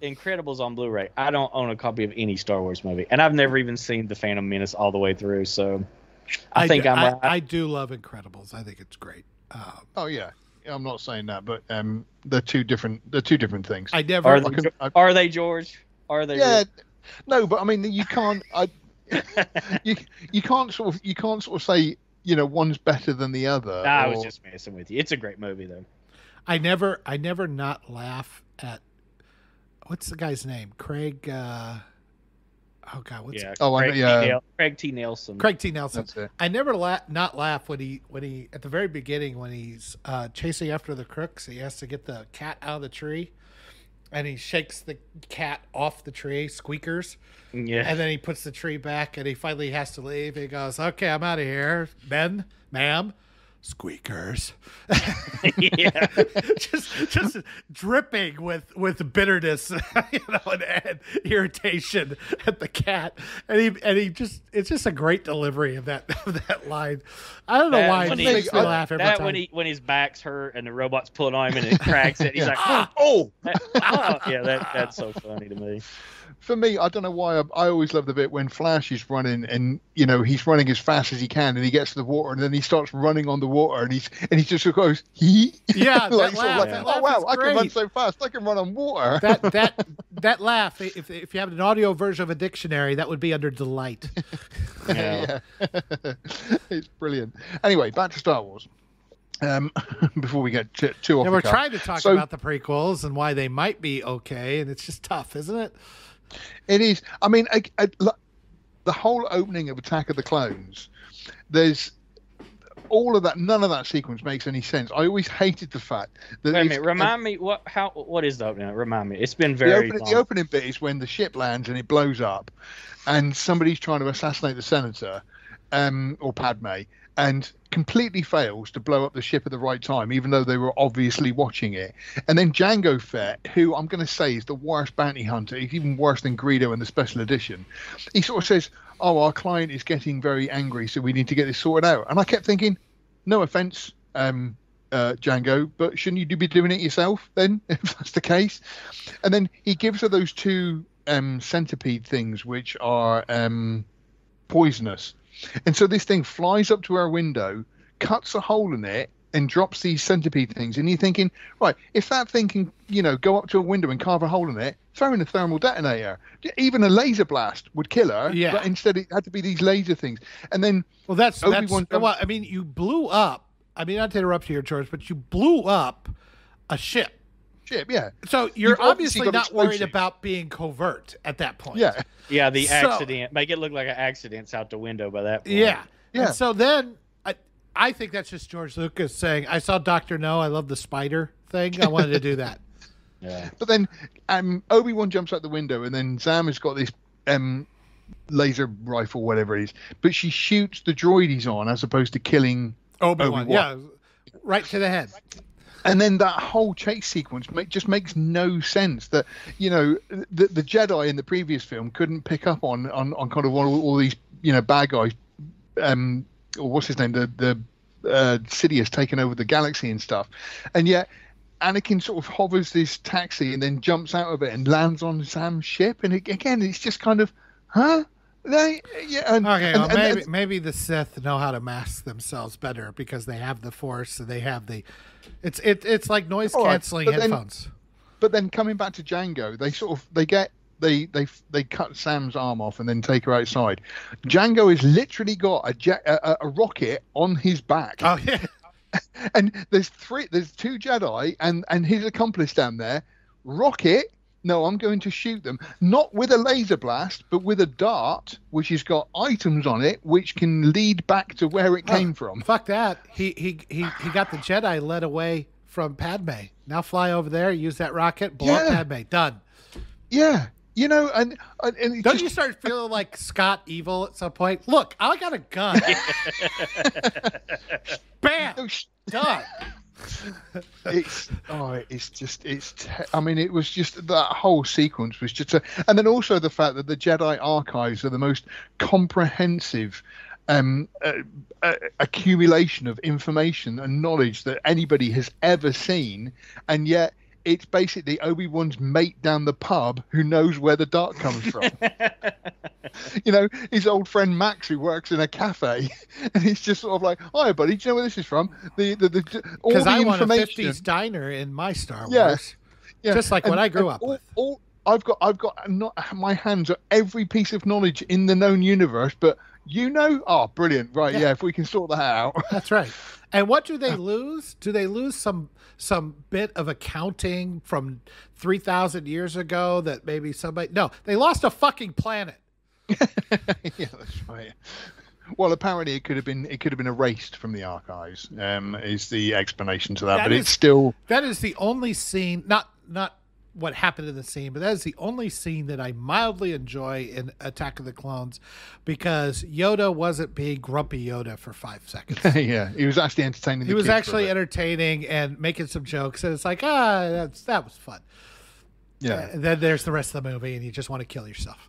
Incredibles on Blu-ray. I don't own a copy of any Star Wars movie, and I've never even seen The Phantom Menace all the way through. So, I, think do, I'm I, right. I do love Incredibles. I think it's great. Um, Oh yeah, I'm not saying that, but um, they're two different. They're two different things. I never. Are I they, I- are they George? Are they? yeah, no, but I mean, you can't. I, you you can't sort of you can't sort of say you know one's better than the other. Nah, I was just messing with you. It's a great movie though. I never. I never not laugh at. What's the guy's name? Craig. Uh, oh God, what's Yeah. Oh, I Craig, know- yeah. T. Nel- Craig T. Nelson. Craig T. Nelson. That's it. I never la- not laugh when he when he at the very beginning when he's uh, chasing after the crooks. He has to get the cat out of the tree, and he shakes the cat off the tree, squeakers, Yeah. and then he puts the tree back, and he finally has to leave. He goes, "Okay, I'm out of here, men, ma'am." Squeakers, yeah. just just dripping with with bitterness, you know, and, and irritation at the cat, and he and he just it's just a great delivery of that of that line. I don't know why it when just he- makes me I- laugh every that time. when he when his back's hurt and the robot's pulling on him and it cracks it, he's Yeah. like, oh, that- oh, yeah, that that's so funny to me. For me, I don't know why. I, I always love the bit when Flash is running, and you know he's running as fast as he can, and he gets to the water, and then he starts running on the water, and he's and he just goes, hee. Yeah, like, laugh, like, that oh wow, I can run so fast, I can run on water. that that that laugh, if if you have an audio version of a dictionary, that would be under delight. Yeah. Yeah. it's brilliant. Anyway, back to Star Wars. Um, before we get too, too off And we're trying to talk So- about the prequels and why they might be okay, and it's just tough, isn't it? It is. I mean, I, I, the whole opening of Attack of the Clones. There's all of that. None of that sequence makes any sense. I always hated the fact that Wait a minute, remind me what how what is the opening? Remind me. It's been the very opening, long. the opening bit is when the ship lands and it blows up, and somebody's trying to assassinate the senator, um, or Padme, and completely fails to blow up the ship at the right time, even though they were obviously watching it. And then Jango Fett, who I'm going to say is the worst bounty hunter, he's even worse than Greedo in the special edition. He sort of says, "Oh, our client is getting very angry, so we need to get this sorted out." And I kept thinking, no offense. Um, uh, Jango, but shouldn't you be doing it yourself then, if that's the case? And then he gives her those two um, centipede things, which are um, poisonous. And so this thing flies up to our window, cuts a hole in it, and drops these centipede things. And you're thinking, right, if that thing can, you know, go up to a window and carve a hole in it, throw in a thermal detonator. Even a laser blast would kill her. Yeah. But instead, it had to be these laser things. And then Well, that's that's Obi-Wan well. I mean, you blew up. I mean, not to interrupt you here, George, but you blew up a ship. Ship, yeah, So you're You've obviously obviously not worried explosives. about being covert at that point. yeah, yeah, the So- accident. Make it look like an accident's out the window by that point. Yeah. Yeah. And so then I I think that's just George Lucas saying, I saw Doctor No, I love the spider thing. I wanted to do that. Yeah. But then um, Obi Wan jumps out the window, and then Zam has got this um, laser rifle, whatever it is. But she shoots the droid he's on, as opposed to killing. Obi Wan. Obi-Wan. Yeah. Right to the head. And then that whole chase sequence make, just makes no sense. That you know the the Jedi in the previous film couldn't pick up on on, on kind of all, all these you know bad guys. Um, or what's his name? The the uh, Sidious taking over the galaxy and stuff, and yet. Anakin sort of hovers this taxi and then jumps out of it and lands on Zam's ship. And it, again, it's just kind of, huh? They, yeah, and, Okay, and- well, and- maybe maybe the Sith know how to mask themselves better because they have the Force and they have the. It's it, it's like noise All right, canceling but then- headphones. but then coming back to Jango, they sort of they get they they they cut Zam's arm off and then take her outside. Jango has literally got a jet, a, a- a rocket on his back, Oh yeah, and there's three, there's two Jedi and and his accomplice down there. Rocket. No, I'm going to shoot them not with a laser blast, but with a dart, which has got items on it, which can lead back to where it came from. fuck that. He he he he got the Jedi led away from Padme. Now fly over there, use that rocket, blow Yeah. up Padme. Done. Yeah, you know, and and, and Don't just- you start feeling like Scott Evil at some point? Look, I got a gun. Bam, Oh, sh- done. It's oh it's just it's te- i mean it was just that whole sequence was just a, and then also the fact that the jedi archives are the most comprehensive um uh, uh, accumulation of information and knowledge that anybody has ever seen and yet it's basically Obi Wan's mate down the pub who knows where the dark comes from. you know, his old friend Max who works in a cafe, and he's just sort of like, "Hi, buddy, do you know where this is from?" The the, the all Because the I want a 50s diner in my Star Wars. Yeah. Yeah, Just like what I grew up all, with. All, I've got, I've got not my hands on every piece of knowledge in the known universe, but you know, oh, brilliant, right? Yeah. Yeah, if we can sort that out. That's right. And what do they lose? Do they lose some some bit of accounting from 3000 years ago that maybe somebody No, they lost a fucking planet. yeah, that's right. Well, apparently it could have been it could have been erased from the archives. Um, is the explanation to that, That but is- it's still That is the only scene not not what happened in the scene, but that is the only scene that I mildly enjoy in Attack of the Clones because Yoda wasn't being grumpy Yoda for 5 seconds. yeah. He was actually entertaining. he was kids actually entertaining and making some jokes and it's like, ah, that's that was fun. yeah, And then there's the rest of the movie and you just want to kill yourself.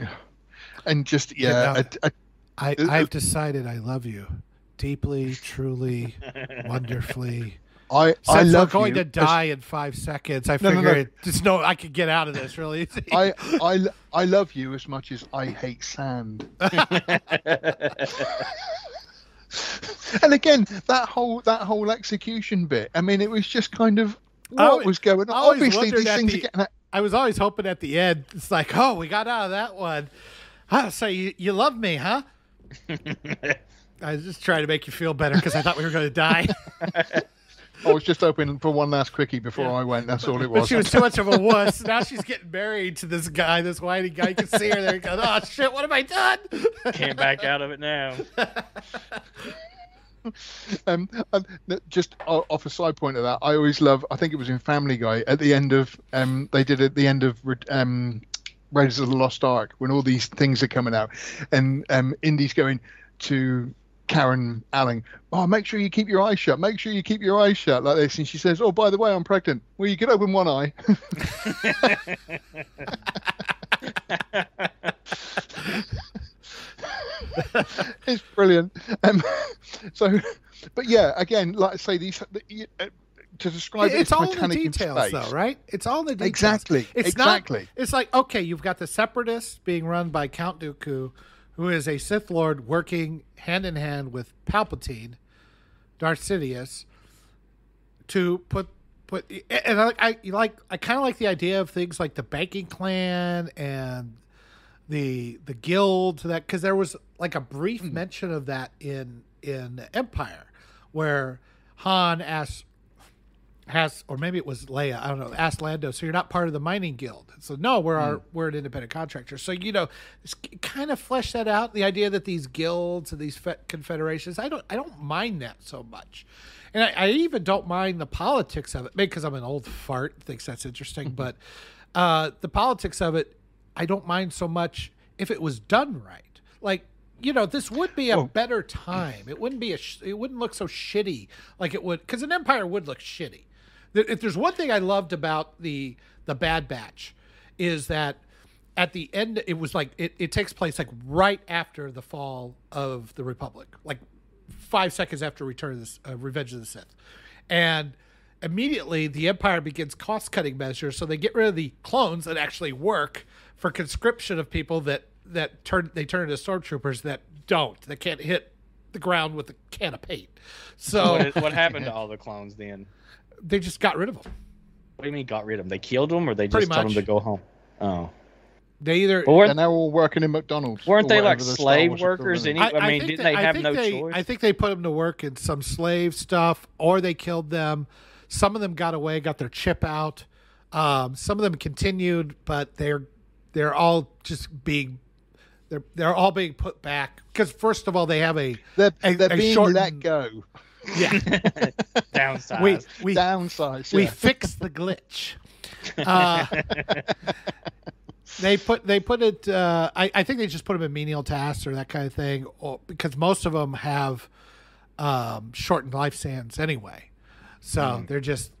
Yeah. and just yeah, Yeah. a, a, I, Uh, I've decided I love you deeply, truly, wonderfully. I I love we're going you. to die in five seconds, I No, no, figure no. it- just know I could get out of this really easy. I, I I love you as much as I hate sand. and again, that whole that whole execution bit. I mean, it was just kind of I what always- was going on. always Obviously, these things the- are getting. I was always hoping at the end, it's like, oh, we got out of that one. Ah, so you, you love me, huh? I was just trying to make you feel better because I thought we were going to die. I was just hoping for one last quickie before I went. That's all it But was. she was too much of a wuss. Now she's getting married to this guy, this whiny guy. You can see her there going, oh, shit, what have I done? Can't back out of it now. um, and just off a side point of that, I always love. I think it was in Family Guy at the end of um, they did at the end of Re- um, Raiders of the Lost Ark when all these things are coming out, and um, Indy's going to Karen Allen. Oh, make sure you keep your eyes shut. Make sure you keep your eyes shut like this. And she says, "Oh, by the way, I'm pregnant. Well, you can open one eye." it's brilliant. Um, so, but yeah, again, like I say, these the- uh, to describe it it's all the Titanic details, though, right? It's all the details. Exactly, It's exactly. Not, it's like okay, you've got the Separatists being run by Count Dooku, who is a Sith Lord working hand in hand with Palpatine, Darth Sidious, to put put. And I, I like I kind of like the idea of things like the banking clan and the the guild to that because there was like a brief Hmm. mention of that in in Empire, where Han asks has or maybe it was Leia, I don't know, asked Lando, so you're not part of the mining guild. So no, we're our we're an independent contractor. So you know, kind of flesh that out. The idea that these guilds and these confederations, I don't I don't mind that so much. And I, I even don't mind the politics of it, maybe because I'm an old fart, thinks that's interesting. but uh, the politics of it, I don't mind so much if it was done right. Like you know, this would be a better time. It wouldn't be a. Sh- it wouldn't look so shitty like it would because an empire would look shitty. If there's one thing I loved about the the Bad Batch, is that at the end it was like it, it takes place like right after the fall of the Republic, like five seconds after Return of the uh, Revenge of the Sith, and immediately the Empire begins cost cutting measures. So they get rid of the clones that actually work for conscription of people that that turn they turn into stormtroopers that don't that can't hit the ground with a can of paint. So What, what happened to all the clones then? They just got rid of them. What do you mean got rid of them? They killed them, or they Pretty just told them to go home? Oh, They either but weren't, And they're all working in McDonald's. weren't they like the slave workers? equivalent Any, I, mean, didn't that- they have no they- choice? I think they put them to work in some slave stuff, or they killed them. Some of them got away, got their chip out. Um, some of them continued, but they're they're all just being they're they're all being put back because first of all they have a They're, a- they're a being shortened- let go. Yeah Downsized. we we Downsized. we fixed the glitch. Uh, they put they put it. Uh, I I think they just put them in menial tasks or that kind of thing, or, because most of them have um, shortened lifespans anyway. So they're just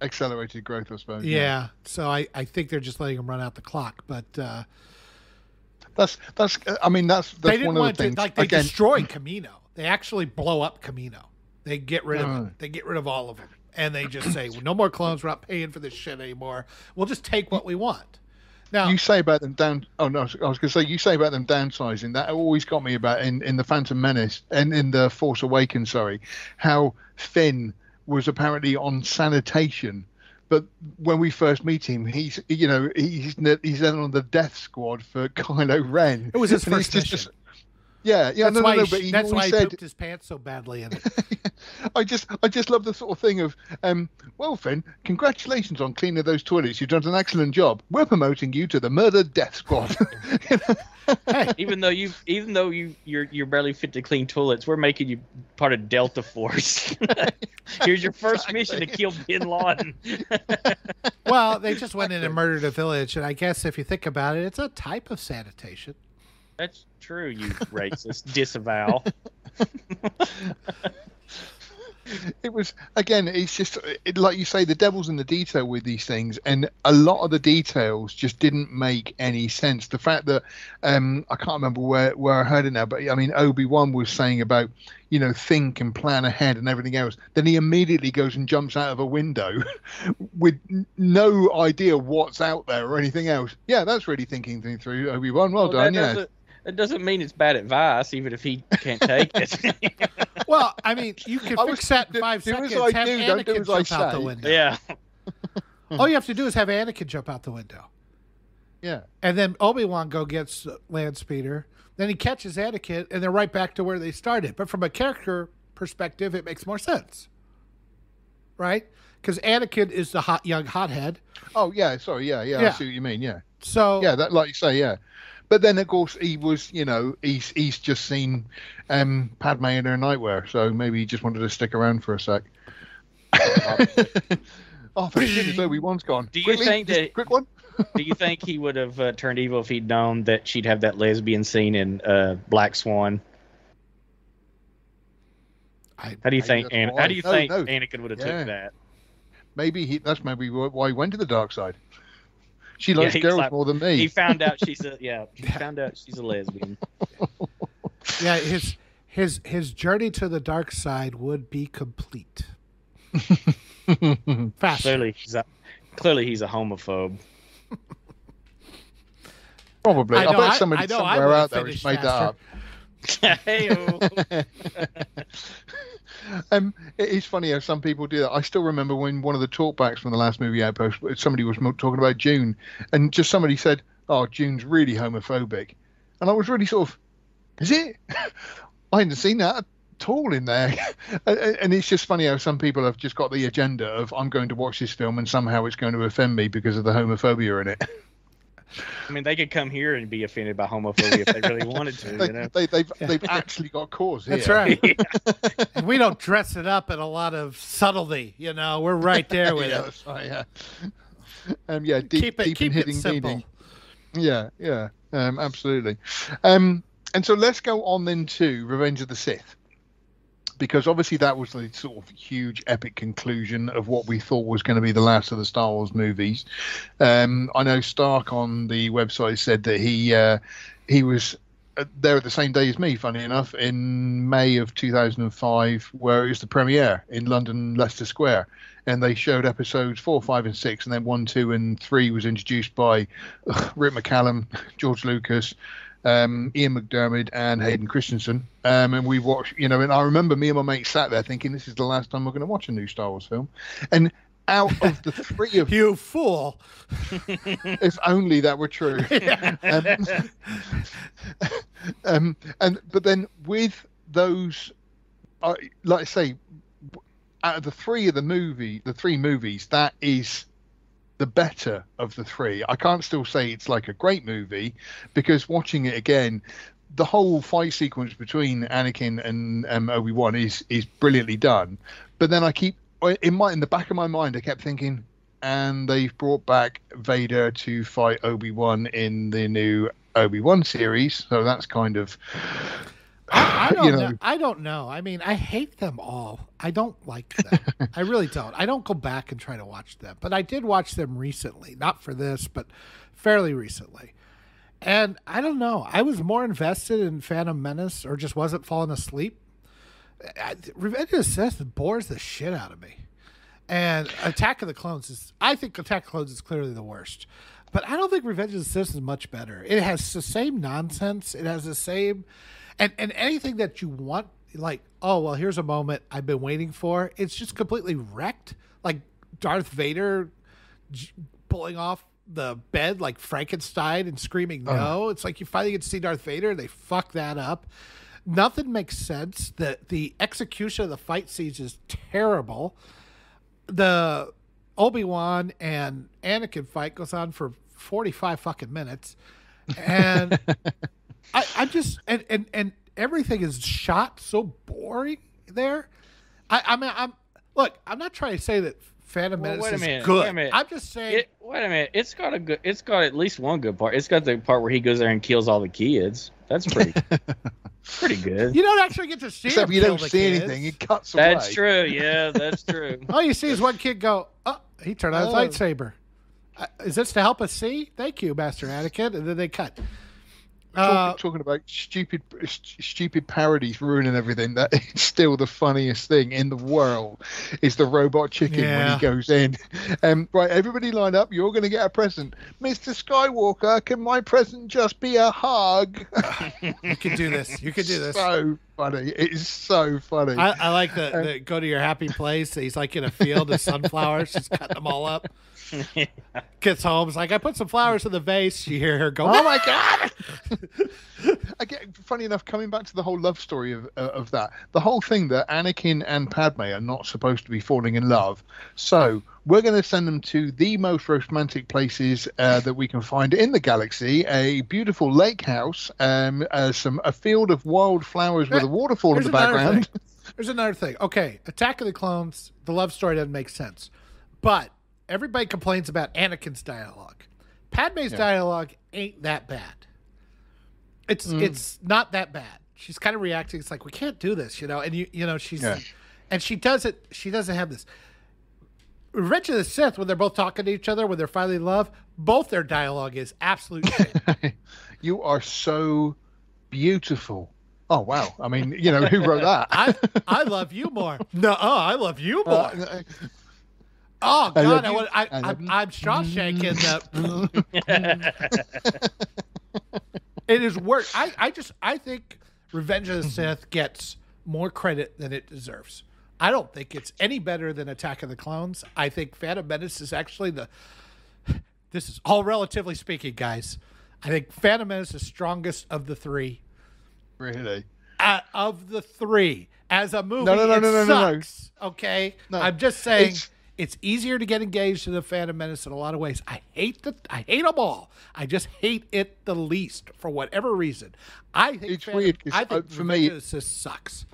Accelerated growth, I suppose. yeah. So I I think they're just letting them run out the clock, but. Uh, That's that's. I mean, that's they that's didn't one of want the to things. like they Again, destroy Kamino. They actually blow up Kamino. They get rid of Oh. they get rid of all of them, and they just say, "No more clones. We're not paying for this shit anymore. We'll just take what we want." Now, you say about them down. Oh no, I was going to say you say about them downsizing. That always got me about in in the Phantom Menace and in the Force Awakens. Sorry, how Finn was apparently on sanitation, but when we first meet him, he's you know he's he's then on the death squad for Kylo Ren. it was his And first mission. Yeah, yeah, that's no, why, no, no, but he that's why he said pooped his pants so badly in it. I just I just love the sort of thing of um well Finn, congratulations on cleaning those toilets. You've done an excellent job. We're promoting you to the murder death squad. hey, Even though you, even though you, you're you're barely fit to clean toilets, we're making you part of Delta Force. Here's your first mission to kill Bin Laden. well, they just went in and murdered a village, and I guess if you think about it, it's a type of sanitation. That's true, you racist. Disavow. it was again it's just it, like you say the devil's in the detail with these things and a lot of the details just didn't make any sense. The fact that um i can't remember where where i heard it now but i mean obi-wan was saying about you know think and plan ahead and everything else. Then he immediately goes and jumps out of a window with no idea what's out there or anything else. Yeah that's really thinking things through obi-wan. Well, Well, done yeah. doesn't, that doesn't mean it's bad advice, even if he can't take it. Well, I mean, you can I fix was- that in do- five do as seconds. I have do, don't do Anakin as I jump out the window. yeah. All you have to do is have Anakin jump out the window, yeah and then Obi Wan go gets land speeder. Then he catches Anakin, and they're right back to where they started. But from a character perspective, it makes more sense, right? Because Anakin is the hot young hothead. oh yeah sorry yeah yeah, Yeah. i see what you mean yeah So yeah that like you say yeah but then of course he was you know he's he's just seen um padme in her nightwear so maybe he just wanted to stick around for a sec oh thank goodness obi-wan's gone Do you Quickly, think that- quick one Do you think he would have uh, turned evil if he'd known that she'd have that lesbian scene in uh, Black Swan? I, How do you think? that's An- how do you No, think no. Anakin would have Yeah. took that? maybe he that's maybe why he went to the dark side she likes he's girls like- more than me He found out she's a yeah. He found out she's a lesbian. yeah, his his his journey to the dark side would be complete. Faster. Clearly, he's a, clearly he's a homophobe. probably I i, bet I- somebody I know somewhere out there has made that faster. up Hey-o. Um, it is funny how some people do that. I still remember when one of the talkbacks from the last movie Outpost, somebody was talking about June, and just somebody said, "Oh, June's really homophobic," and I was really sort of, "Is it?" I hadn't seen that at all in there, and, and it's just funny how some people have just got the agenda of, "I'm going to watch this film, and somehow it's going to offend me because of the homophobia in it." I mean, they could come here and be offended by homophobia if they really wanted to. they, You know. they, they've Yeah. they've actually got cause here. That's right. and we don't dress it up in a lot of subtlety. You know, we're right there with yeah, it. right, yeah. Um, yeah, deep, Keep it deep keep and it simple. meaning. Yeah, yeah, um, absolutely. Um, and so let's go on then to Revenge of the Sith, because obviously that was the sort of huge epic conclusion of what we thought was going to be the last of the Star Wars movies. Um, I know Stark on the website said that he uh, he was uh, there at the same day as me, funny enough, in May of 2005, where it was the premiere in London Leicester Square. And they showed episodes four, five, and six, and then one, two, and three was introduced by ugh, Rick McCallum, George Lucas, um, Ian McDiarmid, and Hayden Christensen. Um, and we watched, you know, and I remember me and my mate sat there thinking, this is the last time we're going to watch a new Star Wars film. And out of the three of You fool. if only that were true. um, um, and but then with those, uh, like I say, out of the three of the movie, the three movies, that is the better of the three. I can't still say it's like a great movie because watching it again, the whole fight sequence between Anakin and um, Obi Wan is is brilliantly done. But then I keep in my in the back of my mind, I kept thinking, and they've brought back Vader to fight Obi Wan in the new Obi Wan series, so that's kind of I, I don't you know. know. I don't know. I mean, I hate them all. I don't like them. I really don't. I don't go back and try to watch them, but I did watch them recently. Not for this, but fairly recently. And I don't know. I was more invested in Phantom Menace, or just wasn't falling asleep. I- Revenge of the Sith bores the shit out of me. And Attack of the Clones is, I think Attack of the Clones is clearly the worst. But I don't think Revenge of the Sith is much better. It has the same nonsense. It has the same, and and anything that you want, like oh well, here's a moment I've been waiting for. It's just completely wrecked. Like Darth Vader j- pulling off the bed like Frankenstein and screaming uh-huh. no. It's like you finally get to see Darth Vader. And they fuck that up. Nothing makes sense. The the execution of the fight scenes is terrible. The Obi Wan and Anakin fight goes on for forty five fucking minutes, and I, I just and, and and everything is shot so boring there. I, I mean, I'm look. I'm not trying to say that Phantom Well, Menace wait a is minute, good. wait a minute. I'm just saying. It, wait a minute. It's got a good. It's got at least one good part. It's got the part where he goes there and kills all the kids. That's pretty. pretty good. you don't actually get to see Except him you kill don't the see kids. anything. It cuts away. That's true. Yeah, that's true. All you see is one kid go, "Oh, he turned on his Oh. lightsaber." Uh, is this to help us see? Thank you, Master Anakin. And then they cut. Talk- Uh, talking about stupid, st- stupid parodies ruining everything. That is still the funniest thing in the world. Is the robot chicken when he goes in. Um, right, everybody line up. You're going to get a present, Mr. Skywalker. Can my present just be a hug? you can do this. You can do this. so funny. It is so funny. I, I like the, the go to your happy place. He's like in a field of sunflowers, just cutting them all up. Gets home, it's like I put some flowers in the vase. You hear her go, Oh my god! Again, funny enough, coming back to the whole love story of uh, of that, the whole thing that Anakin and Padme are not supposed to be falling in love. So we're going to send them to the most romantic places uh, that we can find in the galaxy: a beautiful lake house, um, uh, some a field of wild flowers with a waterfall in the background. thing. There's another thing. Okay, Attack of the Clones, the love story doesn't make sense. But everybody complains about Anakin's dialogue. Padme's dialogue ain't that bad. It's Mm. it's not that bad. She's kind of reacting. It's like we can't do this, you know. And you you know she's Yeah. and she does it. She doesn't have this. Revenge of the Sith, when they're both talking to each other, when they're finally in love, both their dialogue is absolute shit. you are so beautiful. Oh wow! I mean, you know who wrote that? I I love you more. No, I love you more. Uh, Oh God, I, want, I, I you. I'm Shawshank in the. it is worse. I, I just I think Revenge of the Sith gets more credit than it deserves. I don't think it's any better than Attack of the Clones. I think Phantom Menace is actually the. This is all relatively speaking, guys. I think Phantom Menace is strongest of the three. really? Uh, of the three, as a movie, no, no, it no, no, no, no. Okay, No, I'm just saying it's- it's easier to get engaged in the Phantom Menace in a lot of ways. I hate the, I hate them all. I just hate it the least for whatever reason. I think It's Phantom, weird I think uh, for me- the Sith sucks.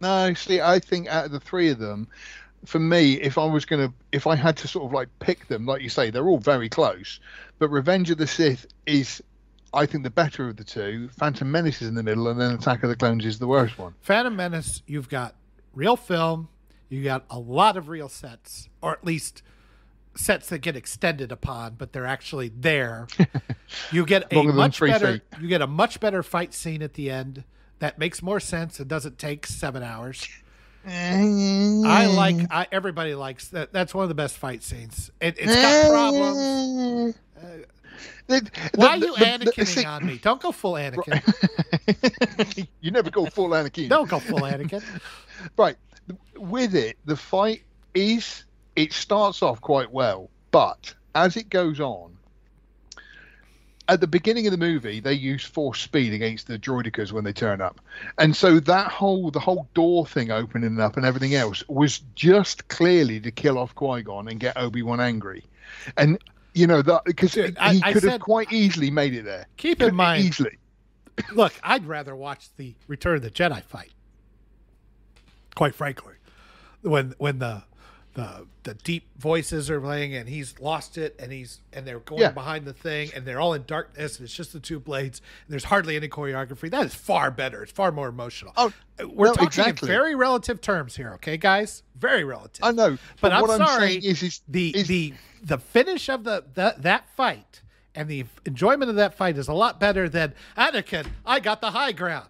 No, see, I think out of the three of them, for me, if I was gonna, if I had to sort of like pick them, like you say, they're all very close. But Revenge of the Sith is, I think, the better of the two. Phantom Menace is in the middle, and then Attack of the Clones is the worst one. Phantom Menace, you've got real film, you got a lot of real sets, or at least sets that get extended upon, but they're actually there. You get a much better feet. you get a much better fight scene at the end that makes more sense and doesn't take seven hours. I like I everybody likes that that's one of the best fight scenes. It, it's got problems. The- Why are you the- the- Anakining on me? Don't go full Anakin. you never go full Anakin. Don't go full Anakin. Right. With it, the fight is it starts off quite well, but as it goes on, at the beginning of the movie, they use force speed against the droidekas when they turn up, and so that whole the whole door thing opening up and everything else was just clearly to kill off Qui Gon and get Obi Wan angry, and you know that because he I- I could said- have quite easily made it there. Keep Could in mind, easily. look, I'd rather watch the Return of the Jedi fight. Quite frankly, when when the the the deep voices are playing and he's lost it and he's and they're going Yeah. behind the thing and they're all in darkness and it's just the two blades and there's hardly any choreography. That is far better. It's far more emotional. Oh, we're no, talking exactly. in very relative terms here, okay, guys? Very relative. I know, but, I'm what sorry. saying is, is the is- the the finish of the, the that fight and the enjoyment of that fight is a lot better than Anakin. I got the high ground.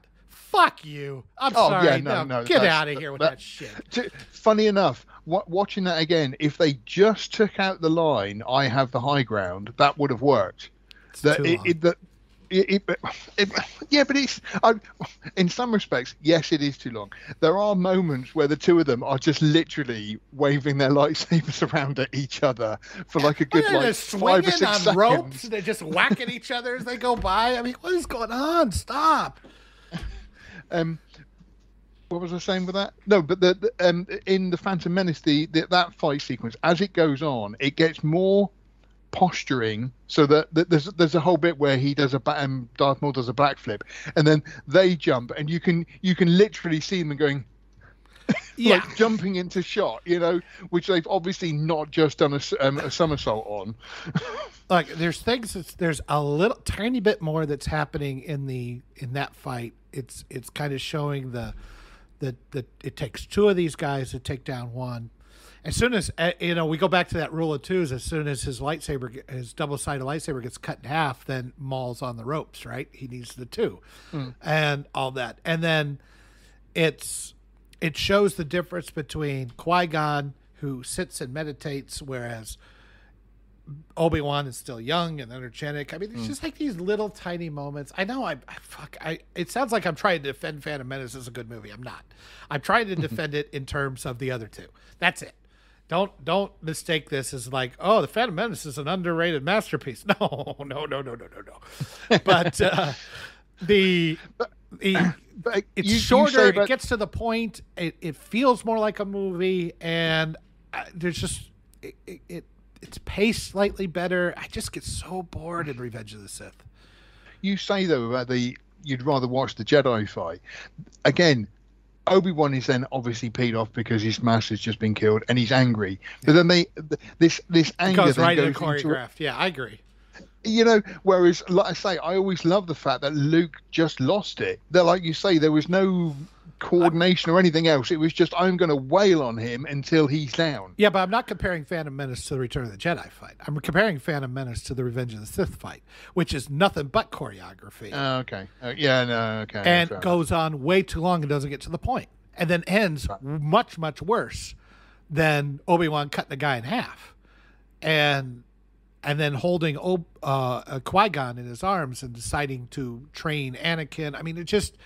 Fuck you. I'm Oh, sorry. yeah, no, no, no, get out of here with that- that, shit. T- Funny enough, wa watching that again, if they just took out the line "I have the high ground," that would have worked. It's That it, it, that it, it, it, yeah, but it's I, in some respects, yes, it is too long. There are moments where the two of them are just literally waving their lightsabers around at each other for like a good they're like five or six on seconds. ropes. They're just whacking each other as they go by. I mean, what is going on? Stop. Um, what was I saying with that? No, but the, the um in the Phantom Menace, the, the that fight sequence as it goes on, it gets more posturing. So that, that there's there's a whole bit where he does a ba- um, Darth Maul does a backflip, and then they jump, and you can you can literally see them going Yeah. like jumping into shot, you know, which they've obviously not just done a, um, a somersault on. like there's things that's, there's a little tiny bit more that's happening in the in that fight. It's it's kind of showing the that that it takes two of these guys to take down one. As soon as uh, you know we go back to that rule of twos as soon as his lightsaber his double-sided lightsaber gets cut in half then maul's on the ropes right? He needs the two and all that. And then it's it shows the difference between qui-gon who sits and meditates whereas Obi Wan is still young and energetic. I mean, it's just like these little tiny moments. I know I, I fuck. I. It sounds like I'm trying to defend Phantom Menace as a good movie. I'm not. I'm trying to defend it in terms of the other two. That's it. Don't don't mistake this as like, oh, the Phantom Menace is an underrated masterpiece. No, no, no, no, no, no, no. But uh, the the But it's you- you shorter. say it gets to the point. It, it feels more like a movie, and uh, there's just it, it, it it's paced slightly better. I just get so bored in Revenge of the Sith. you say though about the you'd rather watch the Jedi fight. Again, Obi Wan is then obviously peed off because his master's just been killed and he's angry. But then they th- this this It anger goes right in the goes into- choreographed. Yeah, I agree. You know. Whereas, like I say, I always love the fact that Luke just lost it. That, like you say, there was no coordination or anything else. It was just I'm going to wail on him until he's down. Yeah, but I'm not comparing Phantom Menace to the Return of the Jedi fight. I'm comparing Phantom Menace to the Revenge of the Sith fight, which is nothing but choreography. Uh, okay. Uh, yeah. No. Okay. and fair goes on way too long and doesn't get to the point, and then ends much much worse than Obi Wan cutting the guy in half, and and then holding Ob- uh, Qui Gon in his arms and deciding to train Anakin. I mean, it just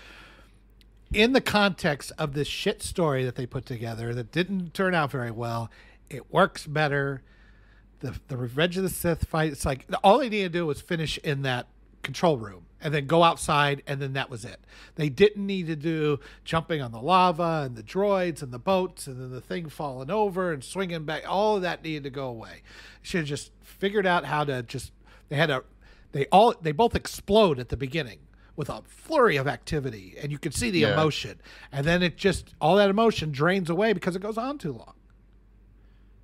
in the context of this shit story that they put together that didn't turn out very well, it works better. The the Revenge of the Sith fight, it's like all they need to do was finish in that control room and then go outside and then that was it. They didn't need to do jumping on the lava and the droids and the boats and then the thing falling over and swinging back. All of that needed to go away. Should have just figured out how to just they had a they all they both explode at the beginning with a flurry of activity and you can see the Yeah. emotion and then it just all that emotion drains away because it goes on too long.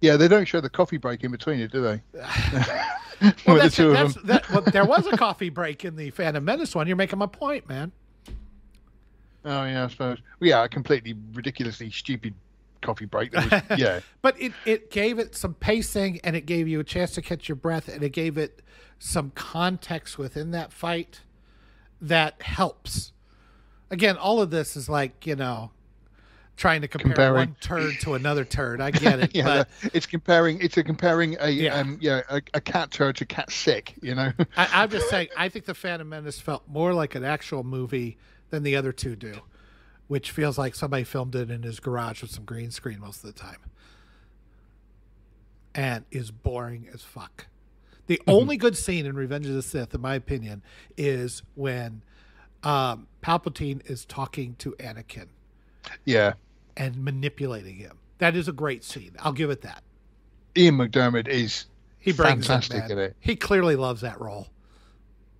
yeah, they don't show the coffee break in between it, do they? Well, the that's, two of that's, them. that, well, there was a coffee break in the Phantom Menace one. You're making my point, man. Oh yeah, I suppose. Well, yeah, a completely ridiculously stupid coffee break. That was, yeah. But it, it gave it some pacing and it gave you a chance to catch your breath and it gave it some context within that fight that helps. Again, all of this is like, you know, trying to compare Comparing. one turd to another turd. I get it. yeah, but it's comparing. It's a comparing a Yeah. um yeah a, a cat turd to cat sick. You know. I, I'm just saying, I think the Phantom Menace felt more like an actual movie than the other two do, which feels like somebody filmed it in his garage with some green screen most of the time, and is boring as fuck. The only good scene in Revenge of the Sith, in my opinion, is when um, Palpatine is talking to Anakin yeah. And manipulating him. That is a great scene. I'll give it that. Ian McDiarmid is He brings fantastic it, at it. He clearly loves that role.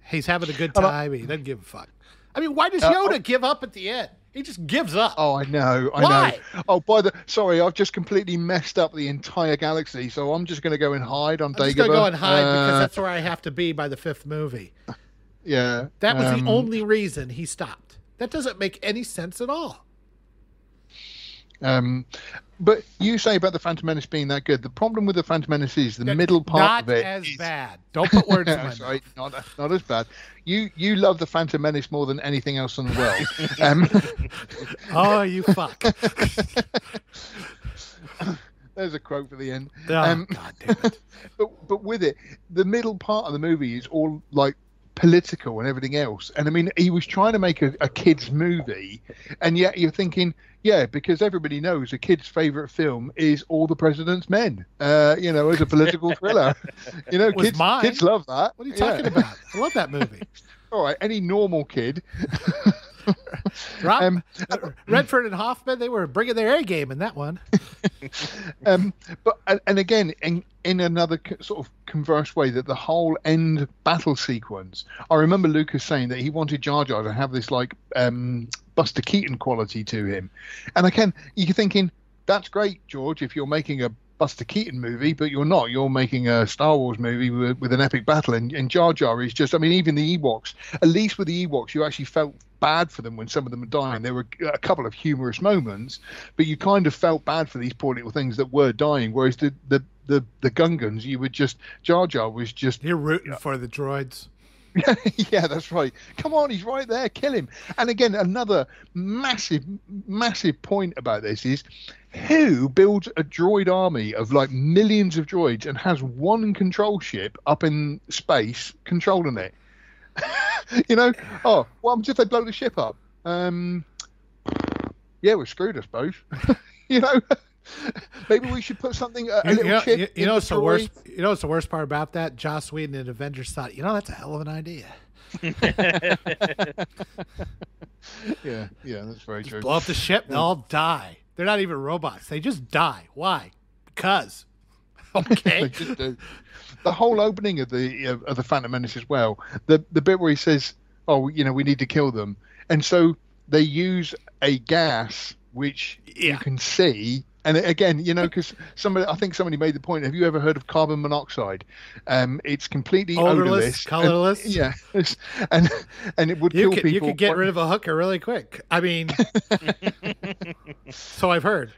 He's having a good time. He doesn't give a fuck. I mean, why does Uh, Yoda give up at the end? He just gives up. Oh, I know. I Why? know. Oh, by the sorry, I've just completely messed up the entire galaxy. So I'm just going to go and hide on I'm just Dagobah. gonna go and hide because Uh, that's where I have to be by the fifth movie. yeah. That was um, the only reason he stopped. That doesn't make any sense at all. Um, but you say about the Phantom Menace being that good. The problem with the Phantom Menace is the That's middle part of it. Not as is- bad. Don't put words in my mouth. Sorry, not not as bad. You you love the Phantom Menace more than anything else in the world. um, Oh, you fuck. there's a quote for the end. Oh, Um, God damn it. but but with it, the middle part of the movie is all like political and everything else. And I mean, he was trying to make a, a kids movie, and yet you're thinking, yeah, because everybody knows a kid's favorite film is All the President's Men. Uh, you know, as a political thriller. you know, kids kids love that. What are you Yeah. talking about? I love that movie. All right, any normal kid. Rob, Um, Redford and Hoffman, they were bringing their A game in that one. um, but and, and again, in in another sort of converse way, that the whole end battle sequence. I remember Lucas saying that he wanted Jar Jar to have this like um, Buster Keaton quality to him, and again, you're thinking that's great, George, if you're making a Buster Keaton movie, but you're not. You're making a Star Wars movie with, with an epic battle, and, and Jar Jar is just. I mean, even the Ewoks. At least with the Ewoks, you actually felt bad for them when some of them are dying. There were a couple of humorous moments, but you kind of felt bad for these poor little things that were dying. Whereas the the the, the Gungans, you would just Jar Jar was just You're rooting for the droids. yeah, that's right. Come on, he's right there. Kill him. And again, another massive, massive point about this is who builds a droid army of like millions of droids and has one control ship up in space controlling it? you know, oh, what happens if they blow the ship up? Um, yeah, we're screwed, I suppose. you know, maybe we should put something a, a You, little you know, chip. you, you in know the what's the worst? You know what's the worst part about that? Joss Whedon and Avengers thought, you know, that's a hell of an idea. Yeah, yeah, that's very true. Blow up the ship, they'll all die. They're not even robots. They just die. Why? Because. They Okay. just do. The whole opening of the of, the Phantom Menace as well. The the bit where he says, "Oh, you know, we need to kill them," and so they use a gas which you can see. And again, you know, because somebody, I think somebody made the point. Have you ever heard of carbon monoxide? Um, it's completely Odorless, odorless, and- colorless. yeah, and and it would You kill could, you could get rid of a hooker really quick. I mean, so I've heard.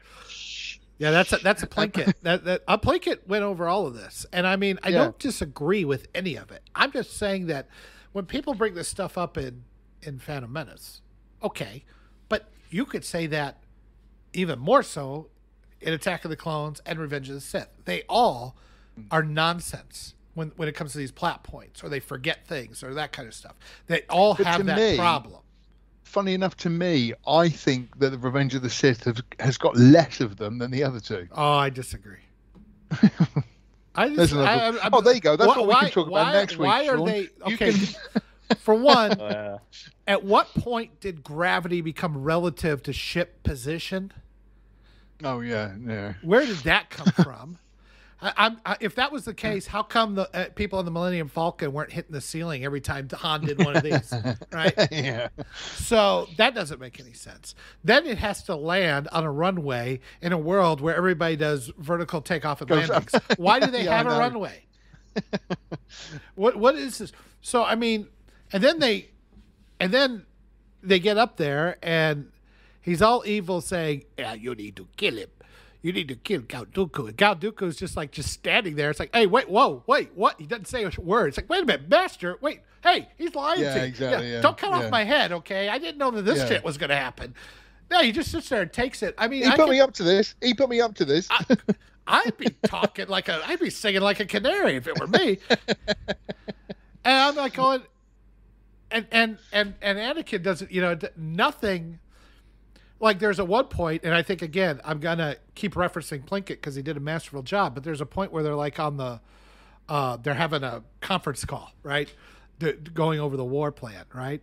Yeah, that's a, that's a Plinkett. That, that a Plinkett went over all of this, and I mean, I Yeah. don't disagree with any of it. I'm just saying that when people bring this stuff up in in Phantom Menace, okay, but you could say that even more so in Attack of the Clones and Revenge of the Sith. They all are nonsense when when it comes to these plot points, or they forget things, or that kind of stuff. They all But have that me- problem. Funny enough to me, I think that the Revenge of the Sith have, has got less of them than the other two. Oh, I disagree. I There's just, another- I, I'm- I'm- oh, there you go. That's wh- what we why- can talk about why- next week. Why are Sean. they okay? can- For one, Uh, at what point did gravity become relative to ship position? Oh yeah, yeah. Where did that come from? I, I'm, if that was the case, how come the uh, people on the Millennium Falcon weren't hitting the ceiling every time Han did one of these? right. yeah. So that doesn't make any sense. Then it has to land on a runway in a world where everybody does vertical takeoff and Goes up. landings. Why do they Yeah, have a runway? what what is this? So I mean, and then they, and then they get up there and he's all evil, saying, "Yeah, you need to kill him. You need to kill Count Dooku." And Count Dooku is just like just standing there. It's like, "Hey, wait, whoa, wait, what?" He doesn't say a word. It's like, "Wait a minute, Master, wait." Hey, he's lying Yeah, to you. exactly, yeah, Don't cut yeah. off my head, okay? I didn't know that this Yeah. shit was going to happen. No, he just sits there and takes it. I mean, He I put could- me up to this. He put me up to this. I'd be talking like a, I'd be singing like a canary if it were me. and I'm like going, and and and and Anakin doesn't, you know, nothing. Like there's a one point, and I think again, I'm gonna keep referencing Plinkett because he did a masterful job. But there's a point where they're like on the, uh, they're having a conference call, right? D- going over the war plan, right?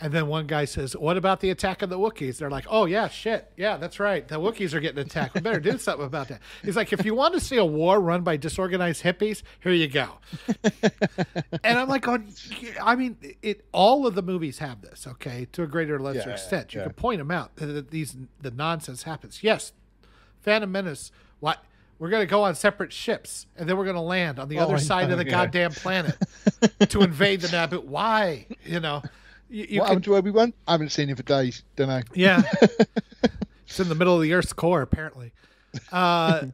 And then one guy says, "What about the attack of the Wookiees?" They're like, "Oh yeah, shit, yeah, that's right. The Wookiees are getting attacked. We better do something about that." He's like, "If you want to see a war run by disorganized hippies, here you go." and I'm like, going, I mean, it. All of the movies have this, okay, to a greater or lesser Yeah, extent. You yeah. can point them out that these the nonsense happens. Yes, Phantom Menace. What? We're going to go on separate ships, and then we're going to land on the Oh, other side of the goddamn planet to invade the Naboo. Why? You know, you, you what can, happened to Obi Wan? I haven't seen him for days. Don't know. yeah. It's in the middle of the Earth's core, apparently. Uh,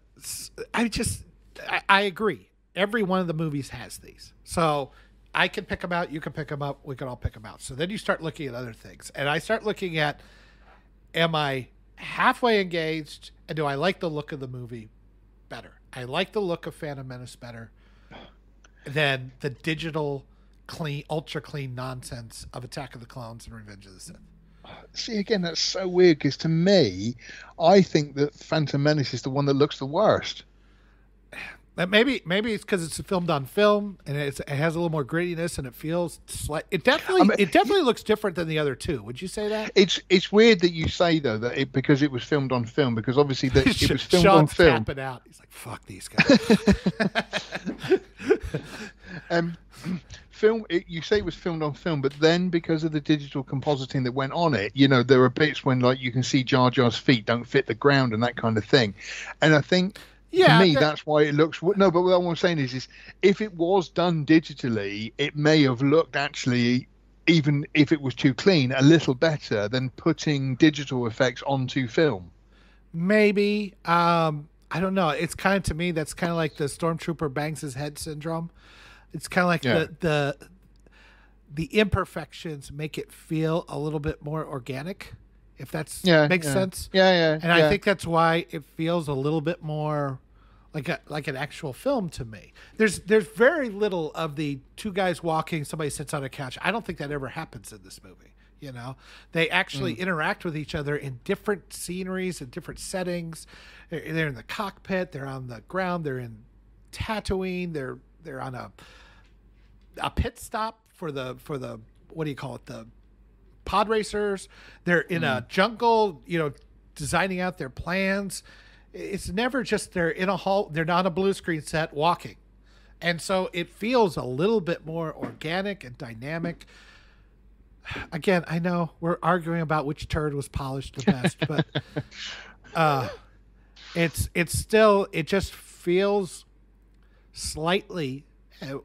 I just, I, I, agree. Every one of the movies has these. So I can pick them out. You can pick them up. We can all pick them out. So then you start looking at other things. And I start looking at, am I halfway engaged? And do I like the look of the movie better? I like the look of Phantom Menace better than the digital, clean, ultra clean nonsense of Attack of the Clones and Revenge of the Sith. See, again, that's so weird because to me, I think that Phantom Menace is the one that looks the worst. Maybe maybe it's because it's filmed on film and it has a little more grittiness and it feels slight. It definitely I mean, it definitely looks different than the other two. Would you say that? It's it's weird that you say though that it, because it was filmed on film because obviously that it was filmed Sean's on film. Tapping out. He's like, "Fuck these guys." um, film it, you say it was filmed on film but then because of the digital compositing that went on it you know there are bits when like you can see jar jar's feet don't fit the ground and that kind of thing and i think yeah, to me, that's why it looks. No, but what I'm saying is, is if it was done digitally, it may have looked actually, even if it was too clean, a little better than putting digital effects onto film. Maybe. Um, I don't know. It's kind of to me that's kind of like the stormtrooper bangs his head syndrome. It's kind of like yeah. the the the imperfections make it feel a little bit more organic if that's yeah, makes yeah. sense. Yeah, yeah. And yeah. I think that's why it feels a little bit more like a like an actual film to me. There's there's very little of the two guys walking, somebody sits on a couch. I don't think that ever happens in this movie. You know, they actually mm. interact with each other in different sceneries and different settings. They're in the cockpit. They're on the ground. They're in Tatooine. They're they're on a a pit stop for the for the what do you call it the pod racers. They're in mm. a jungle. You know, designing out their plans it's never just they're in a hall they're not a blue screen set walking and so it feels a little bit more organic and dynamic again i know we're arguing about which turd was polished the best but uh it's it's still it just feels slightly uh,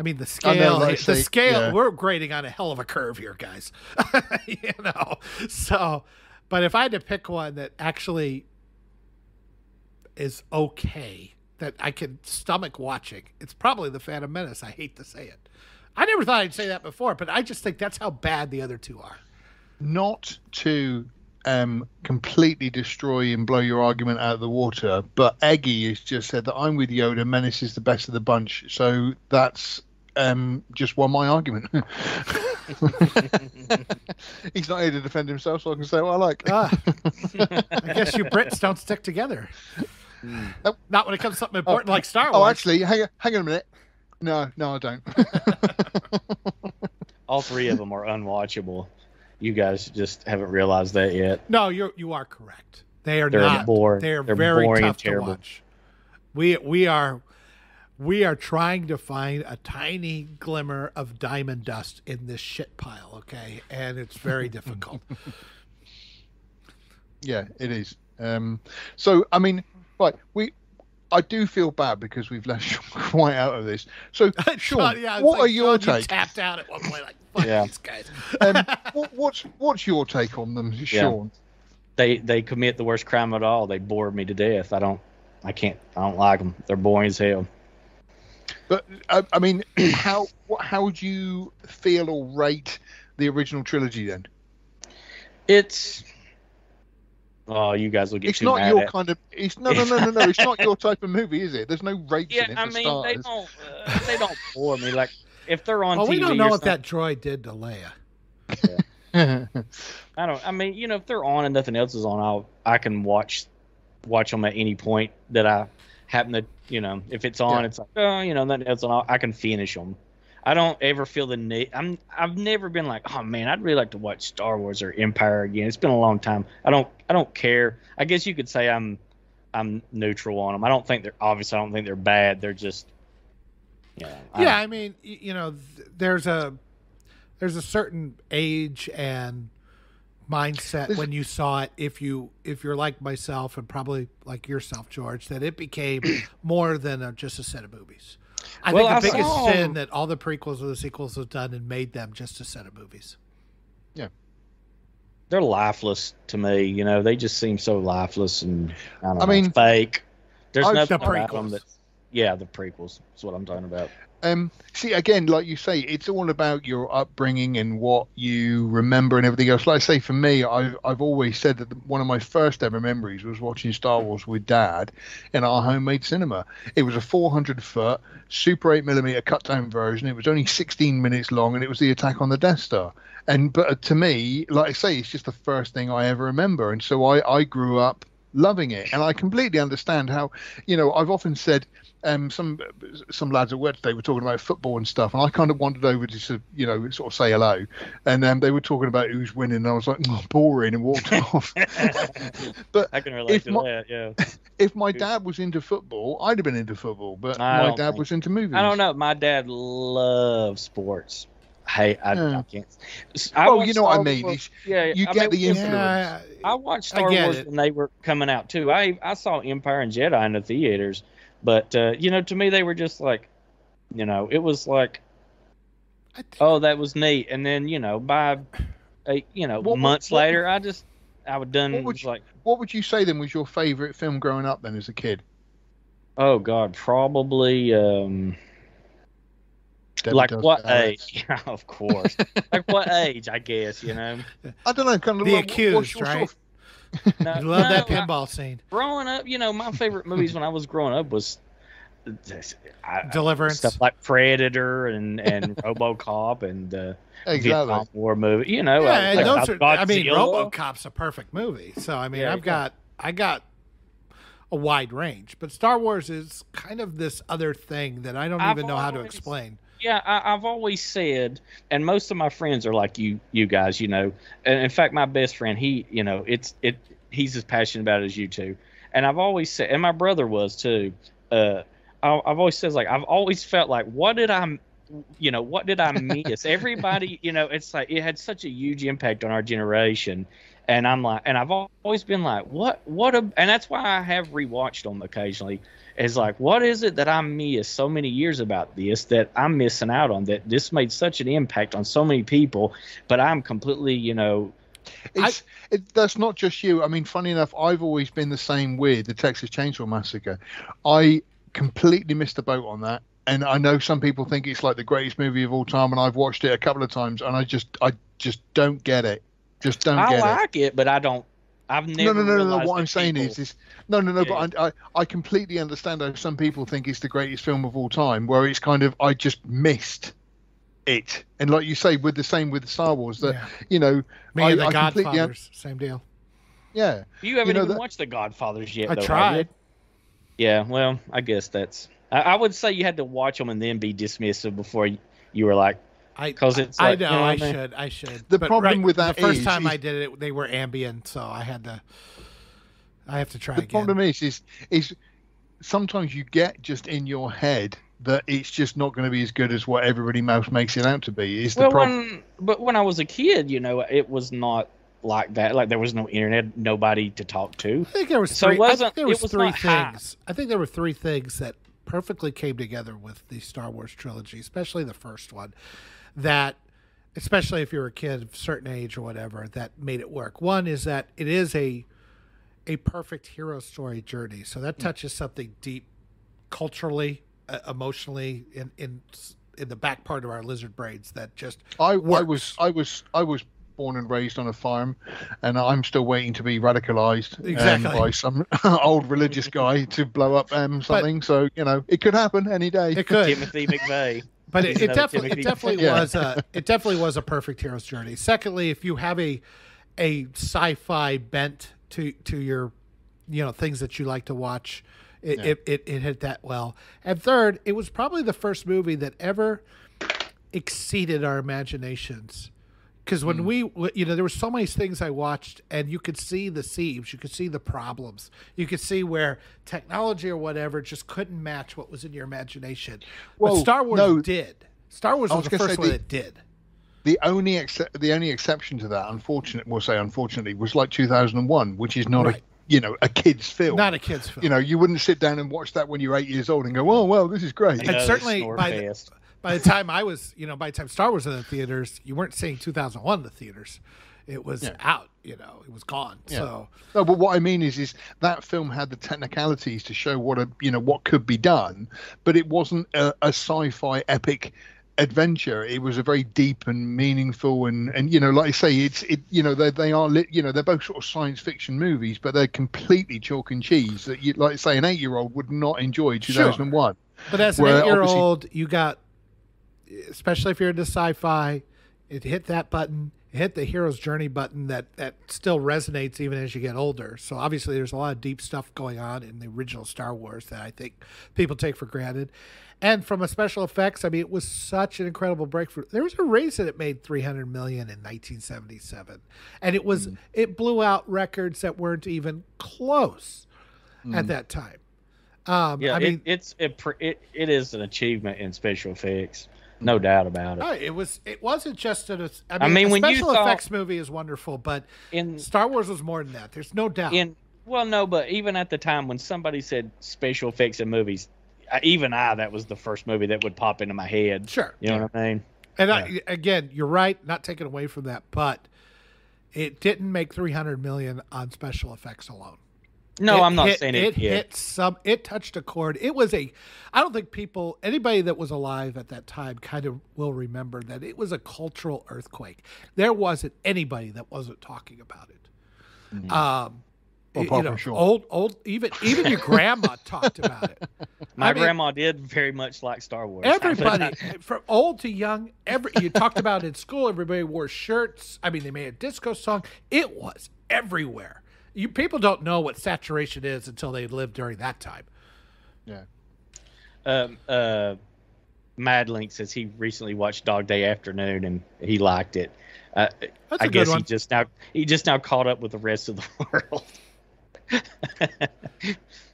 I mean the scale, the scale. Yeah. We're grading on a hell of a curve here, guys. you know, so. But if I had to pick one that actually is okay that I can stomach watching. It's probably the Phantom Menace. I hate to say it. I never thought I'd say that before, but I just think that's how bad the other two are. Not to um, completely destroy and blow your argument out of the water, but Eggy has just said that I'm with Yoda. Menace is the best of the bunch, so that's um, just won my argument. He's not here to defend himself, so I can say what I like. ah, I guess you Brits don't stick together. Mm. Nope. Not when it comes to something important oh, like Star oh, Wars. Oh, actually, hang, hang on a minute. No, no, I don't. All three of them are unwatchable. You guys just haven't realized that yet. No, you're you are correct. They are they're not. Bored. They are they're very tough to watch. We we are we are trying to find a tiny glimmer of diamond dust in this shit pile. Okay, and it's very difficult. Yeah, it is. Um, so I mean, Right, we. I do feel bad because we've left Sean quite out of this. So, Sean, yeah, what like, are your Sean, takes? You tapped out at one point, like fuck yeah. these guys. um, what, what's what's your take on them, Sean? Yeah. They they commit the worst crime of all. They bore me to death. I don't, I can't, I don't like them. They're boring as hell. But uh, I mean, how how would you feel or rate the original trilogy then? It's Oh, you guys will get. It's not your kind of. It's no, no, no, no, no. It's not your type of movie, is it? There's no rates yeah, in it. I mean, starters. they don't. Uh, they don't bore me. Like if they're on. Well, TV we don't know what that droid did to Leia. Yeah. I don't. I mean, you know, if they're on and nothing else is on, I'll I can watch watch them at any point that I happen to. You know, if it's on, yeah. it's like oh, you know, nothing else on. I can finish them. I don't ever feel the need. I'm I've never been like, oh man, I'd really like to watch Star Wars or Empire again. It's been a long time. I don't I don't care. I guess you could say I'm I'm neutral on them. I don't think they're obviously I don't think they're bad. They're just you know, I yeah. I mean, you know, there's a there's a certain age and mindset when you saw it if you if you're like myself and probably like yourself george that it became more than a, just a set of movies I well, think the I biggest saw... sin that all the prequels or the sequels have done and made them just a set of movies. Yeah. they're lifeless to me. You know, they just seem so lifeless and I, don't I know, mean, fake. There's I- nothing The about them prequels. Yeah, the prequels. is what I'm talking about. Um, see, again, like you say, it's all about your upbringing and what you remember and everything else. Like I say, for me, I've, I've always said that the, one of my first ever memories was watching Star Wars with Dad in our homemade cinema. It was a 400 foot Super 8 millimeter cut down version. It was only 16 minutes long, and it was the attack on the Death Star. And but to me, like I say, it's just the first thing I ever remember, and so I I grew up loving it, and I completely understand how, you know, I've often said um, some some lads at work today were talking about football and stuff, and I kind of wandered over to sort of, you know sort of say hello, and um, they were talking about who's winning, and I was like, oh, boring, and walked off. but I can relate If to my- that. Yeah. if my dad was into football, I'd have been into football, but I my dad was into movies. I don't know. My dad loves sports. Hey, I, Yeah. I can't. I Well, you know what I mean. Wars- Yeah, you I get mean, the influence. Yeah, I watched I Star get Wars it. when they were coming out too. I I saw Empire and Jedi in the theaters, but uh, you know, to me they were just like, you know, it was like, think- oh, that was neat, and then you know, by, uh, you know, What months what would- later, I just I would done What would you- like, What would you say then was your favourite film growing up then as a kid? oh God, probably um Debbie like what Dallas. age? Of course, like what age? I guess you know. I don't know. Kind of The like, what's accused, your sort right? of- No, You love that no, I- pinball scene. growing up, you know, my favorite movies when I was growing up was this- I- Deliverance. stuff like Predator and and RoboCop and uh, Exactly. Vietnam War movie. You know, yeah, and like those are. I mean, RoboCop's a perfect movie. So I mean, Yeah, I've yeah. got I got a wide range, but Star Wars is kind of this other thing that I don't I've even know how to always- explain. Yeah, I, I've always said, and most of my friends are like you, you guys. You know, and in fact, my best friend, he, you know, it's it. He's as passionate about it as you two. And I've always said, and my brother was too. Uh, I, I've always said like I've always felt like, what did I, you know, what did I miss? Everybody, you know, it's like it had such a huge impact on our generation. And I'm like, and I've always been like, what, what, a, and that's why I have rewatched them occasionally is like, what is it that I miss so many years about this that I'm missing out on? That this made such an impact on so many people, but I'm completely, you know, It's it, that's not just you. I mean, funny enough, I've always been the same with the Texas Chainsaw Massacre. I completely missed the boat on that, and I know some people think it's like the greatest movie of all time, and I've watched it a couple of times, and I just I just don't get it. Just don't I get it. like it. but I don't. I've No, never. no, no, no, no. What I'm saying people- is, is no, no, no. Yeah. But I, I, I completely understand how some people think it's the greatest film of all time. Where it's kind of, I just missed it, and like you say, with the same with Star Wars, that Yeah. you know, Me I- and the I completely un- Godfathers, same deal. yeah, you haven't know even that- watched The Godfathers yet. I though, tried. you? Yeah, well, I guess that's. I, I would say you had to watch them and then be dismissive before you, you were like, I because it's. I Like, know, you know I what mean? should, I should. The But problem right, with that the first is- time is- I did it, they were ambient, so I had to. I have to try the again. problem is, is, is sometimes you get just in your head that it's just not going to be as good as what everybody else makes it out to be. Is the problem? when but when I was a kid, you know, it was not like that. Like there was no internet, nobody to talk to. I think there was So it three. I wasn't- think there was, it was three not high. things. I think there were three things that perfectly came together with the Star Wars trilogy, especially the first one. That, especially if you're a kid of a certain age or whatever, that made it work. One is that it is a a perfect hero story journey. So that touches something deep, culturally, uh, emotionally, in in in the back part of our lizard brains that just I, I was I was I was born and raised on a farm, and I'm still waiting to be radicalized um, Exactly. by some old religious guy to blow up um, something. so you know it could happen any day. it could. Timothy McVeigh. But it, it definitely it definitely Yeah. was a it definitely was a perfect hero's journey. Secondly, if you have a a sci-fi bent to to your you know things that you like to watch, it Yeah. it, it, it hit that well. And third, it was probably the first movie that ever exceeded our imaginations. Because when hmm. we, w- you know, there were so many things I watched, and you could see the seams, you could see the problems, you could see where technology or whatever just couldn't match what was in your imagination. but Well, Star Wars no. did. Star Wars I was, was the gonna first say one the- that did. The only ex- the only exception to that, unfortunately, we'll say unfortunately, was like 2001, which is not Right. a you know a kid's film. Not a kid's film. you know, you wouldn't sit down and watch that when you're eight years old and go, "Oh well, this is great." And Another certainly snore by the- fest. By the time I was, you know, by the time Star Wars was in the theaters, you weren't seeing 2001 in the theaters. It was Yeah. out. You know, it was gone. Yeah. So No, but what I mean is, is that film had the technicalities to show what a you know what could be done, but it wasn't a, a sci-fi epic adventure. It was a very deep and meaningful and and you know, like I say, it's it you know they they are lit, you know they're both sort of science fiction movies, but they're completely chalk and cheese that you like say an eight year old would not enjoy 2001. But as an eight year old, you got, especially if you're into sci fi, it hit that button, hit the hero's journey button that, that still resonates even as you get older. So obviously, there's a lot of deep stuff going on in the original Star Wars that I think people take for granted. And from a special effects, I mean, it was such an incredible breakthrough. There was a reason it made 300 million in 1977, and it was it blew out records that weren't even close at that time. Um, Yeah, I it, mean, it's it, it it is an achievement in special effects, no doubt about it. It was. It wasn't just a. I mean, I mean, a when special effects movie is wonderful, but In Star Wars was more than that. There's no doubt. in well, no, but even at the time when somebody said special effects in movies, even I that was the first movie that would pop into my head. sure. You know what I mean? And I, again, you're right. Not taken away from that, but it didn't make 300 million on special effects alone. No, It I'm not hit- saying it. It did. hit some. It touched a chord. It was a. I don't think people, anybody that was alive at that time, kind of will remember that it was a cultural earthquake. There wasn't anybody that wasn't talking about it. Um, Well, you apart know, from Sean. old, old, even even your grandma talked about it. My I mean- grandma did very much like Star Wars. Everybody, from old to young, every you talked about in school. Everybody wore shirts. I mean, they made a disco song. It was everywhere. You people don't know what saturation is until they live during that time. Yeah. um, uh, Madlink says he recently watched Dog Day Afternoon and he liked it. Uh, That's I a good guess one. he just now he just now caught up with the rest of the world.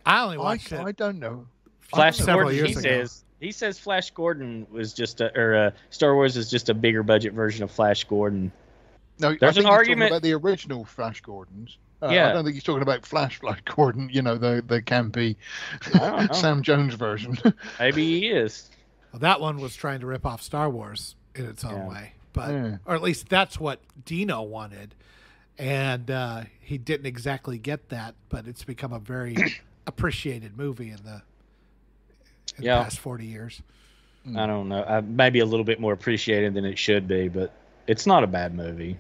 I only I, watched I it. don't know. Flash several Gordon, years he ago. says he says Flash Gordon was just a, or uh, Star Wars is just a bigger budget version of Flash Gordon. No, I There's think an he's argument- about the original Flash Gordons. Uh, Yeah. I don't think he's talking about Flash Flash Gordon. You know, the the campy I don't know. Sam Jones version. Maybe he is. Well, that one was trying to rip off Star Wars in its own Yeah. way, but Yeah. or at least that's what Dino wanted, and uh, he didn't exactly get that. But it's become a very appreciated movie in the in Yeah. the past forty years. I don't know. Uh, maybe a little bit more appreciated than it should be, but it's not a bad movie.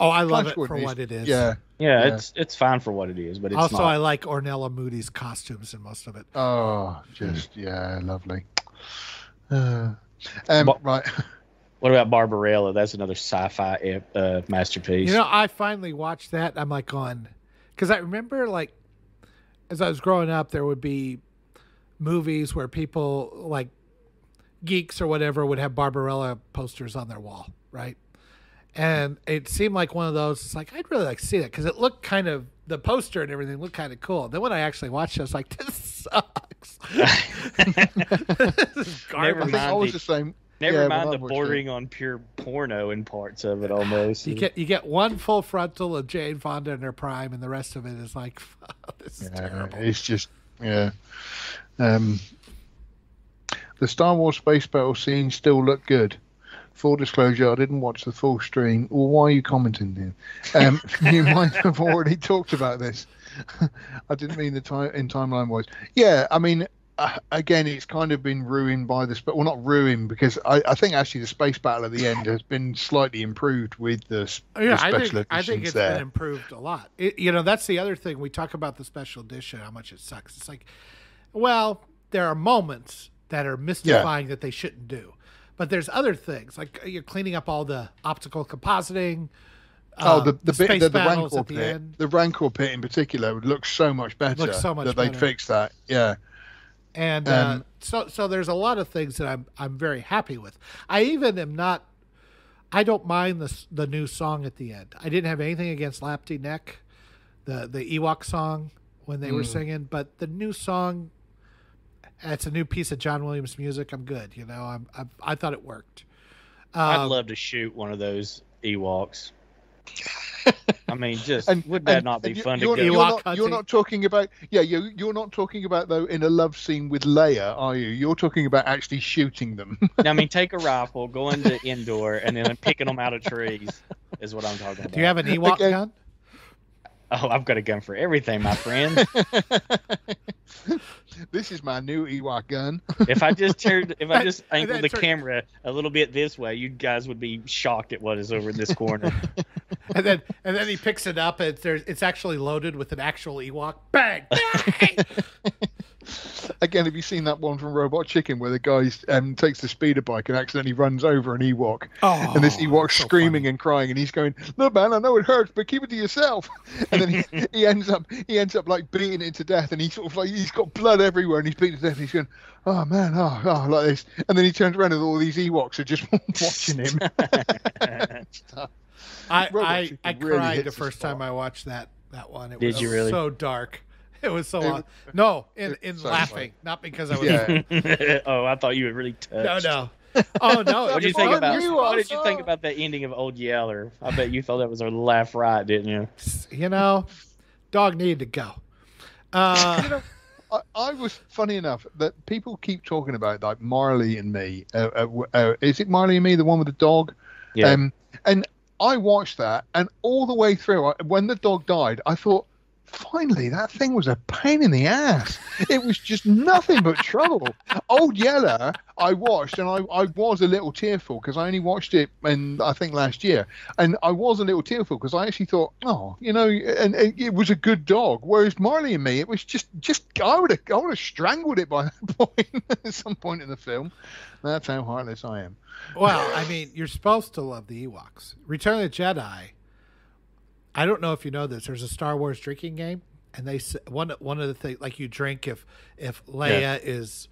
Oh, I love Flash it for Gordon is- what it is. Yeah. Yeah, Yeah. it's it's fine for what it is, but it's also, not. I like Ornella Muti's costumes in most of it. Oh, just yeah, lovely. Uh, um, But- right. What about Barbarella? That's another sci-fi uh, masterpiece. You know, I finally watched that. I'm like on, because I remember like as I was growing up, there would be movies where people like geeks or whatever would have Barbarella posters on their wall, right? And it seemed like one of those. It's like I'd really like to see that because it looked kind of the poster and everything looked kind of cool. Then when I actually watched it, I was like, this sucks. this is Never I garbage. think I mind was the- the same. Never Yeah, mind the watched it. bordering on pure porno in parts of it, almost. You get you get one full frontal of Jane Fonda in her prime, and the rest of it is like, this is Yeah, terrible. it's just yeah. Um, the Star Wars space battle scenes still look good. Full disclosure, I didn't watch the full stream. Well, why are you commenting here? Um, you might have already talked about this. I didn't mean the time in timeline wise. Yeah, I mean, uh, again, it's kind of been ruined by the sp- well, not ruined because I, I think actually the space battle at the end has been slightly improved with the, Oh, Yeah, the I special think I think it's there. been improved a lot. It, you know, that's the other thing we talk about the special edition, how much it sucks. It's like, well, there are moments that are mystifying that they shouldn't do, but there's other things like you're cleaning up all the optical compositing. Oh, um, the, the, bit the, the battles rancor the pit, end. the rancor pit in particular would look so much better. So much that they fixed that. Yeah, and uh, Um, so so there's a lot of things that I'm I'm very happy with. I even am not. I don't mind the the new song at the end. I didn't have anything against Lapti Nek, the the Ewok song when they were singing, but the new song. It's a new piece of John Williams music. I'm good. You know, I'm, I'm I thought it worked. I'd Um, love to shoot one of those Ewoks. I mean, just and would that and- not be you- fun to you're, go? you're not, you're not talking about yeah you you're not talking about though in a love scene with Leia, are you? You're talking about actually shooting them. I mean, take a rifle, go into Endor, and then picking them out of trees. is what I'm talking about. Do you have an Ewok Okay. gun? Oh, I've got a gun for everything, my friend. this is my new Ewok gun. if I just turned, if I just and angled then the turn- camera a little bit this way, you guys would be shocked at what is over in this corner. And then and then he picks it up and it's, there's, it's actually loaded with an actual Ewok. Bang! Bang! Again, have you seen that one from Robot Chicken where the guy um, takes the speeder bike and accidentally runs over an Ewok? oh, and this Ewok's so screaming funny. and crying, and he's going, "Look, man, I know it hurts, but keep it to yourself." And then he, he ends up he ends up like beating it to death, and he's sort of like he's got blood everywhere, and he's beaten to death. And he's going, "Oh man, oh, oh like this," and then he turns around and all these Ewoks are just watching him. I Robot I, I really cried the the first time. I watched that that one. It Did was you really? so dark. It was so It long. No, in in so laughing, not because I was. Yeah. oh, I thought you were really touched. No, no. Oh no! What did you think about? you What did you also. think about that ending of Old Yeller? I bet you thought that was a laugh right, didn't you? You know, dog needed to go. Uh, you know, I, I was funny enough that people keep talking about like Marley and Me. Uh, uh, w- uh, is it Marley and Me, the one with the dog? Yeah. Um, and I watched that, and all the way through, I- when the dog died, I thought, finally, that thing was a pain in the ass. It was just nothing but trouble. Old Yeller, I watched, and I, I was a little tearful because I only watched it, and I think last year, and I was a little tearful because I actually thought, oh, you know, and, it was a good dog. Whereas Marley and Me, it was just, just I would have, I would have strangled it by that point at some point in the film. That's how heartless I am. well, I mean, you're supposed to love the Ewoks. Return of the Jedi. I don't know if you know this. There's a Star Wars drinking game, and they one one of the things like you drink if if Leia is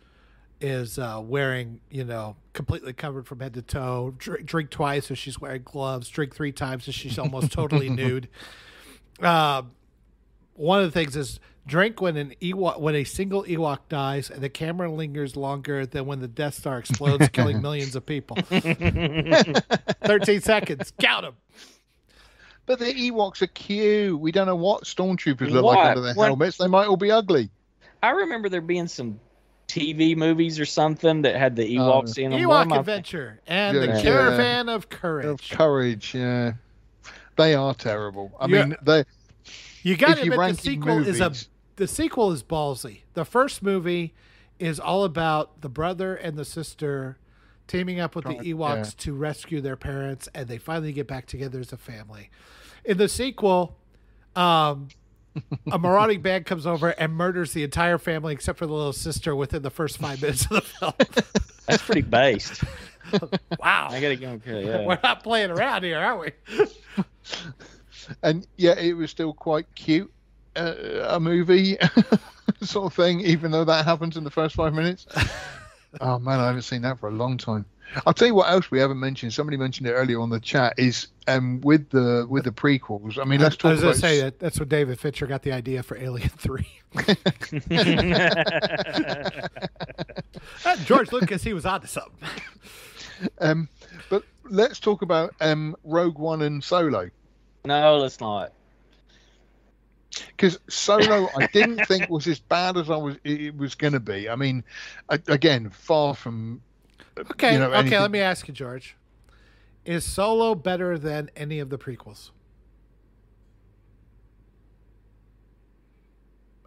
is uh, wearing you know completely covered from head to toe. Drink, drink twice if she's wearing gloves. Drink three times if she's almost totally nude. Um, one of the things is drink when an Ewok when a single Ewok dies and the camera lingers longer than when the Death Star explodes, killing millions of people. Thirteen seconds, count them. But the Ewoks are cute. We don't know what stormtroopers look What? like under their What? helmets. They might all be ugly. I remember there being some TV movies or something that had the. Ewoks in them. What Ewok am I- Adventure and the Caravan of Of Courage. Of courage, yeah. They are terrible. I Yeah. mean, they. You got if to admit the rank sequel is a the sequel is ballsy. The first movie is all about the brother and the sister teaming up with the Ewoks yeah. to rescue their parents, and they finally get back together as a family. In the sequel, um, a marauding band comes over and murders the entire family except for the little sister within the first five minutes of the film. That's pretty based. wow, I gotta go. Okay, yeah. we're not playing around here, are we? And yeah, it was still quite cute. Uh, a movie sort of thing, even though that happens in the first five minutes. Oh man, I haven't seen that for a long time. I'll tell you what else we haven't mentioned. Somebody mentioned it earlier on the chat. Is um with the with the prequels. I mean, let's I talk was going about to say that that's when David Fincher got the idea for Alien Three. Uh, George Lucas, he was onto something. um, but let's talk about um Rogue One and Solo. no, let's not. Because Solo I didn't think was as bad as I was it was going to be. I mean, again, far from Okay, You know, okay. anything- Let me ask you, George: Is Solo better than any of the prequels?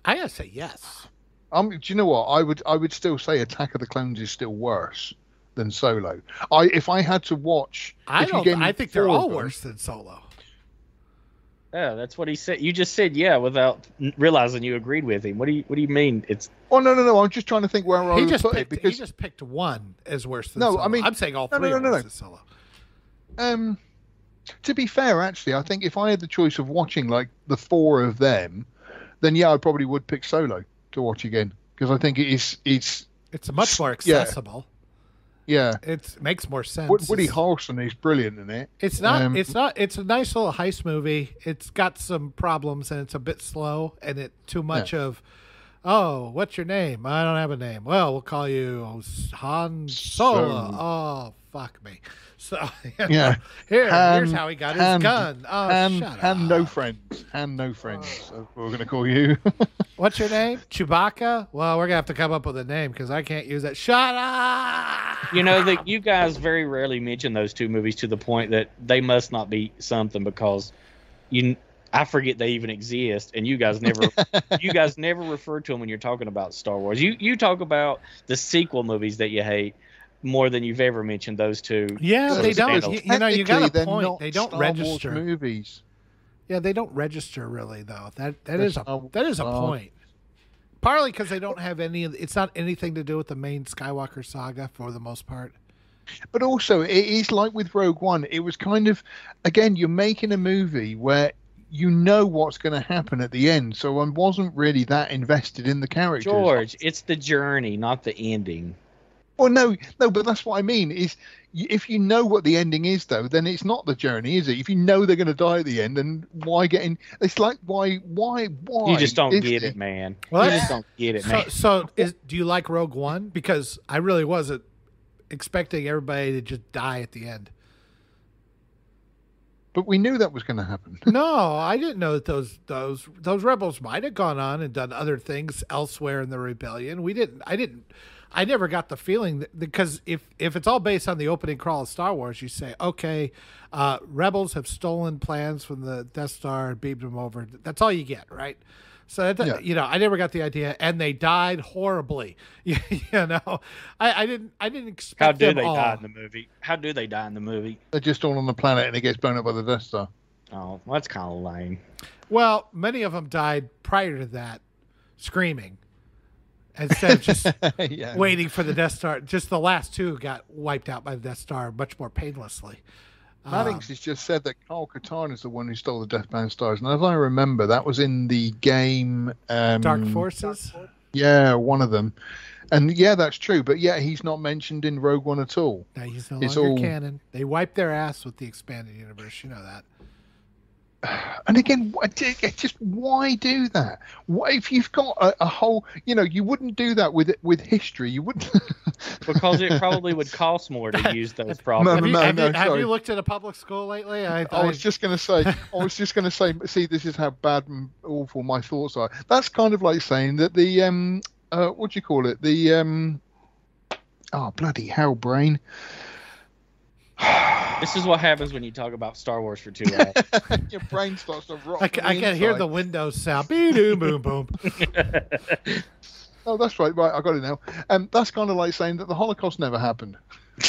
I gotta say yes. um. Do you know what? I would I would still say Attack of the Clones is still worse than Solo. I if I had to watch, I don't. I think they're all them- worse than Solo. Yeah, that's what he said. You just said yeah without realizing you agreed with him. What do you What do you mean? It's Oh no no no! I'm just trying to think where I He would just put it because he just picked one as worse than No, I mean- I'm saying all no, no, three no, are no, worse no. Solo. um. To be fair, actually, I think if I had the choice of watching like the four of them, then yeah, I probably would pick Solo to watch again because I think it is it's It's much more Yeah. accessible. Yeah. It makes more sense. Wood- Woody Harrelson is brilliant in it. It's not. Um, it's not. It's a nice little heist movie. It's got some problems and it's a bit slow and it too much of Oh, what's your name? I don't have a name. Well, we'll call you Han Solo. So- Oh, fuck me. So Yeah. here, Han- here's how he got his gun. Oh, Han, shut Han no friends. Oh. Han no friends. That's what we're going to call you. What's your name? Chewbacca? Well, we're gonna have to come up with a name because I can't use that. Shut up. You know that you guys very rarely mention those two movies to the point that they must not be something because you I forget they even exist and you guys never you guys never refer to them when you're talking about Star Wars. You you talk about the sequel movies that you hate more than you've ever mentioned those two. Yeah, So they don't. You, you know, you got a point. They don't Star Wars register. movies. Yeah, they don't register really though. That that They're is a Star- that is a point. Partly because they don't have any. of It's not anything to do with the main Skywalker saga for the most part. But also, it is like with Rogue One. It was kind of, again, you're making a movie where you know what's going to happen at the end. So I wasn't really that invested in the characters. George, it's the journey, not the ending. Well, no, no, but that's what I mean. Is if you know what the ending is, though, then it's not the journey, is it? If you know they're going to die at the end, then why get in? It's like why, why, why? You just don't is get it, man. Well, you just don't get it, So, man. so is do you like Rogue One? Because I really wasn't expecting everybody to just die at the end. But we knew that was going to happen. No, I didn't know that those those those rebels might have gone on and done other things elsewhere in the rebellion. We didn't. I didn't. I never got the feeling because if if it's all based on the opening crawl of Star Wars, you say okay, uh, rebels have stolen plans from the Death Star and beamed them over. That's all you get, right? So that, Yeah. you know, I never got the idea, and they died horribly. you know, I, I didn't. I didn't expect. How do them they all. die in the movie? How do they die in the movie? They're just all on the planet, and it gets blown up by the Death Star. Oh, well, that's kind of lame. Well, many of them died prior to that, screaming, instead of just yeah. waiting for the Death Star. Just the last two got wiped out by the Death Star much more painlessly. Maddox has just said that Kyle Katarn is the one who stole the Death Band stars, and as I remember, that was in the game um, Dark Forces. Yeah, one of them. And yeah, that's true. But yeah, he's not mentioned in Rogue One at all. He's no It's longer all- canon. They wiped their ass with the expanded universe. You know that. And again, just why do that? What if you've got a, a whole? You know, you wouldn't do that with with history. You wouldn't. Because it probably would cost more to use those No, problems. have you, no, have, no, you, have you looked at a public school lately? I, I was just going to say, I was just going to say, see, this is how bad and awful my thoughts are. That's kind of like saying that the um, uh, what do you call it? The um, oh bloody hell, brain. This is what happens when you talk about Star Wars for two hours. Your brain starts to rot. I, from ca- I can hear the Windows sound. Bee boom boom boom. Oh, that's right. Right, I got it now. Um, that's kind of like saying that the Holocaust never happened.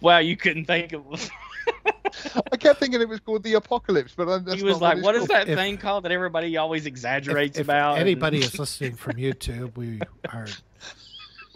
wow, you couldn't think of. I kept thinking it was called the apocalypse, but that's he was not like, it's "What is called." that If- thing called that everybody always exaggerates if, if about?" anybody is listening from YouTube, we are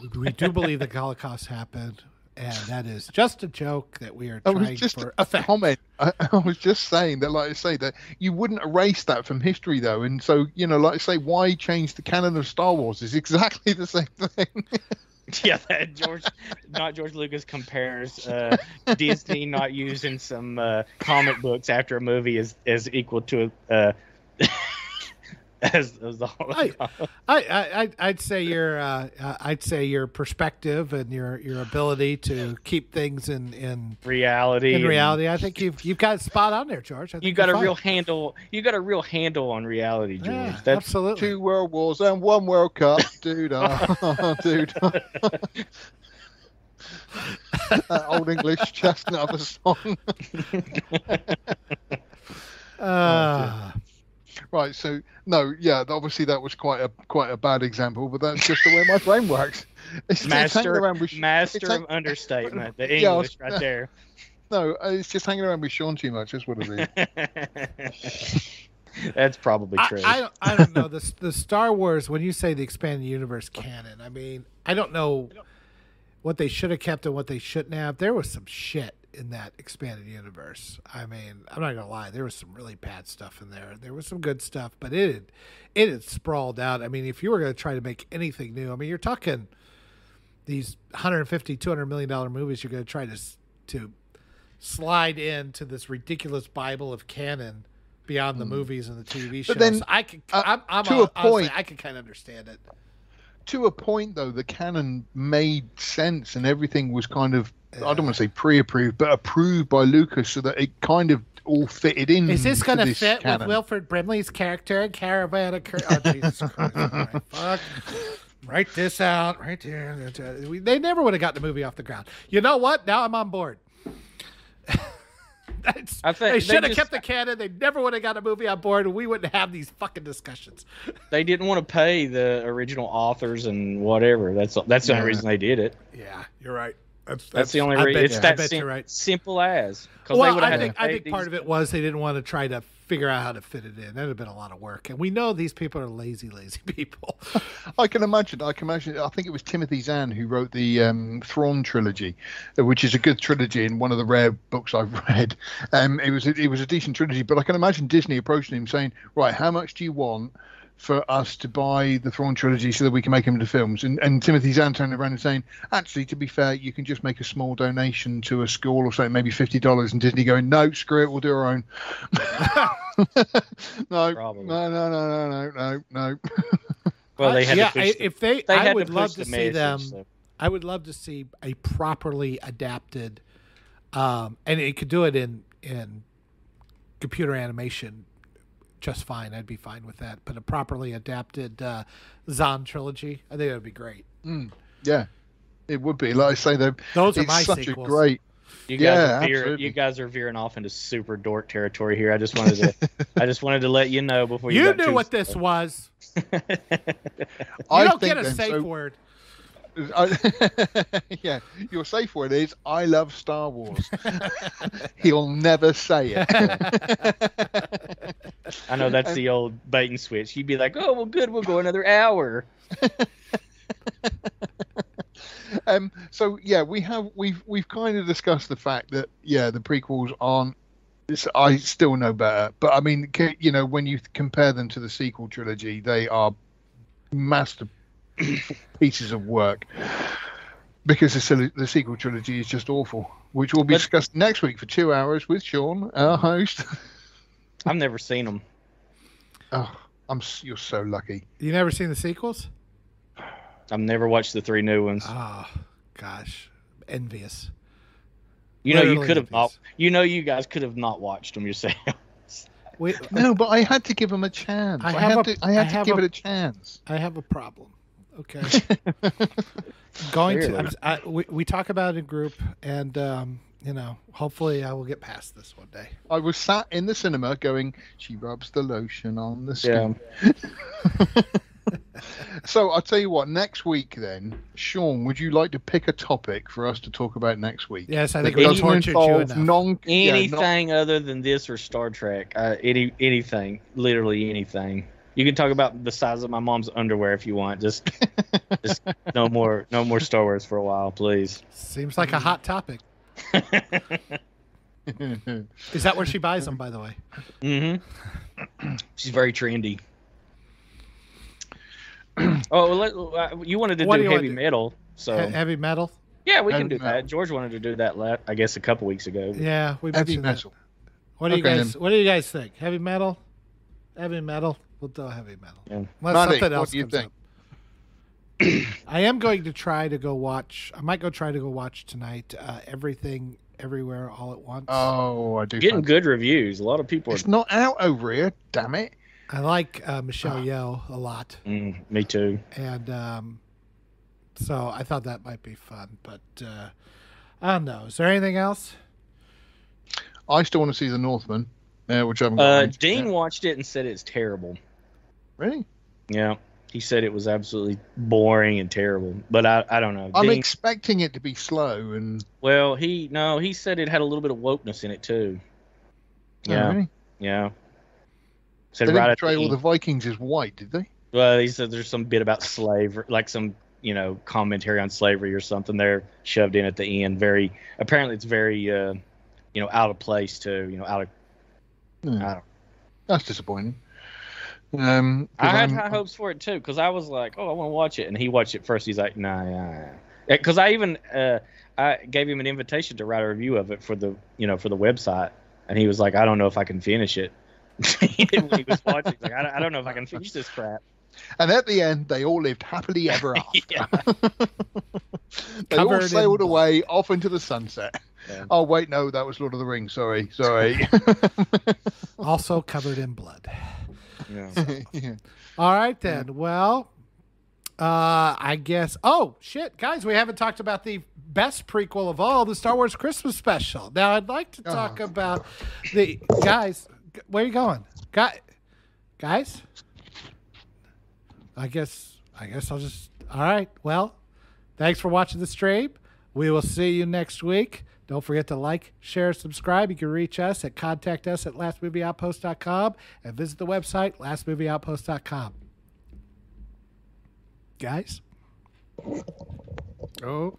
we, we do believe the Holocaust happened, and that is just a joke that we are I trying just for a effect. comment. I, I was just saying that, like I say, that you wouldn't erase that from history, though. And so, you know, like I say, why change the canon of Star Wars is exactly the same thing. yeah, that George, not George Lucas compares uh, Disney not using some uh, comic books after a movie is is equal to uh, as, as the I, I, I, I'd- I'd say your, uh, uh, I'd say your perspective and your, your ability to keep things in, in, reality. in and reality. I think you've, you've got it spot on there, George. I You think got you're a fine. real handle. You got a real handle on reality, George. yeah, That's absolutely. Two World Wars and one World Cup, dude. Oh, dude. that old English chestnut of a song. Uh, Right. So no, yeah. Obviously, that was quite a quite a bad example, but that's just the way my brain works. It's, it's master around with master it's of hang- understatement. The Yeah, English was- right there. no. Uh, it's just hanging around with Sean too much. That's what it is. That's probably I, true. I, I don't know the the Star Wars when you say the expanded universe canon. I mean, I don't know what they should have kept and what they shouldn't have. There was some shit in that expanded universe. I mean, I'm not gonna lie, there was some really bad stuff in there. There was some good stuff, but it had, it had sprawled out. I mean, if you were gonna try to make anything new, I mean, you're talking these 150 200 million dollar movies you're to try to to slide into this ridiculous bible of canon beyond the Mm. movies and the TV shows. But then, I could, uh, I'm, I'm to a honestly, point- I could kind of understand it. To a point, though, the canon made sense and everything was kind of, I don't want to say pre-approved, but approved by Lucas so that it kind of all fitted in. Is this going to fit canon. with Wilford Brimley's character in Caravan of Courage? Oh, Jesus Christ. Right, fuck. Write this out right we- They never would have got the movie off the ground. You know what? Now I'm on board. That's, I think they they should have kept the canon. They never would have got a movie on board, and we wouldn't have these fucking discussions. They didn't want to pay the original authors and whatever. That's that's the only reason they did it. Yeah, you're right. That's, That's, the only reason. bet It's you- I that bet sim- you're right. simple as. Well, would've I think I think part of it was they didn't want to try to figure out how to fit it in. That'd have been a lot of work, and we know these people are lazy, lazy people. I can imagine. I can imagine. I think it was Timothy Zahn who wrote the um, Thrawn trilogy, uh, which is a good trilogy and one of the rare books I've read. Um, it was it was a decent trilogy, but I can imagine Disney approaching him saying, "Right, how much do you want for us to buy the Thrawn trilogy so that we can make them into films?" And, and Timothy Zahn turning around and saying, "Actually, to be fair, you can just make a small donation to a school or something, maybe fifty dollars." And Disney going, "No, screw it, we'll do our own." no, Probably. no, no, no, no, no, no, no. Well, they had yeah, to push I- the- if they, they I had would to love to the see message, them. so. I would love to see a properly adapted, um, and it could do it in in computer animation just fine. I'd be fine with that. But a properly adapted uh, Zahn trilogy, I think that would be great. Yeah, it would be. Like I say, though, Those are it's my such sequels. a great. You guys Yeah, are veer, absolutely. you guys are veering off into super dork territory here. I just wanted to I just wanted to let you know before you You got knew too- what this was. You I don't think get a then, safe so- word. I, yeah, your safe word is "I love Star Wars." He'll never say it. I know that's the old bait and switch. You'd be like, "Oh, well, good. We'll go another hour." um, so yeah, we have we've we've kind of discussed the fact that yeah, the prequels aren't. It's, I still know better, but I mean, you know, when you compare them to the sequel trilogy, they are master pieces of work. Because the, the sequel trilogy is just awful, which will be But- discussed next week for two hours with Sean, our host. I've never seen them. Oh, I'm you're so lucky. You never seen the sequels? I've never watched the three new ones. Oh, gosh, envious. you know, you could have not. You know, you guys could have not watched them yourself. We, No, but I had to give him a chance. I I, have had a- to. I had I to have give a- it a chance. I have a problem. Okay. going to I'm, we, we talk about it in group and um, you know hopefully i will get past this one day I was sat in the cinema going, "She rubs the lotion on the Yeah. skin." So I'll tell you what. Next week, then, Sean, would you like to pick a topic for us to talk about next week? yes i think that we doesn't tortured you involve enough non yeah, not- Anything other than this or Star Trek, uh, any anything, literally anything. You can talk about the size of my mom's underwear if you want. Just, just no more, no more Star Wars for a while, please. seems like a hot topic is that where she buys them by the way Mm-hmm. She's very trendy. oh, well, let, uh, you wanted to What do do heavy want to- metal, so He- heavy metal yeah, we Heavy can do metal. that. George wanted to do that, la- I guess, a couple weeks ago. yeah we heavy mentioned that. metal. what do you guys then. what do you guys think heavy metal heavy metal we'll do heavy metal Yeah. Unless Maddie, something what else do you comes think? up. I am going to try to go watch. I might go try to go watch tonight. Uh, everything, everywhere, all at once. Oh, I do. Getting fancy- good reviews. A lot of people are. It's not out over here. Damn it! I like uh, Ah. Michelle Yeoh a lot, Mm, me too. and um, so I thought that might be fun. But uh, I don't know. Is there anything else? I still want to see the Northman, uh, which I haven't. Uh, Dean yet. watched it and said it's terrible. Really? Yeah, he said it was absolutely boring and terrible. But I, I don't know. I'm expecting it to be slow and. well, he no, he said it had a little bit of wokeness in it too. Oh, Yeah, really? yeah. They Said didn't right portray the all the Vikings as white, did they? Well, he said there's some bit about slavery, like some you know commentary on slavery or something. There shoved in at the end. Very apparently, it's very uh, you know out of place too. You know, out of. Hmm. I don't That's disappointing. Um, 'cause I had I'm- high hopes for it too because I was like, oh, I want to watch it, and he watched it first. He's like, nah, nah. Because I even uh, I gave him an invitation to write a review of it for the you know for the website, and he was like, I don't know if I can finish it. when he was watching, he's like, I, don't- I don't know if I can finish this crap. And at the end, they all lived happily ever after. They all Covered in sailed blood. away off into the sunset. Yeah. Oh wait, no, that was Lord of the Rings. Sorry, sorry. Also covered in blood. Yeah. Yeah. All right then. Well, uh, I guess. Oh shit, guys, we haven't talked about the best prequel of all, the Star Wars Christmas special. Now, I'd like to talk Oh. about the guys. Where are you going, guy? Guys, I guess. I guess I'll just. All right. Well, thanks for watching the stream. We will see you next week. Don't forget to like, share, subscribe. You can reach us at contact us at lastmovieoutpost.com and visit the website lastmovieoutpost.com. Guys? Oh,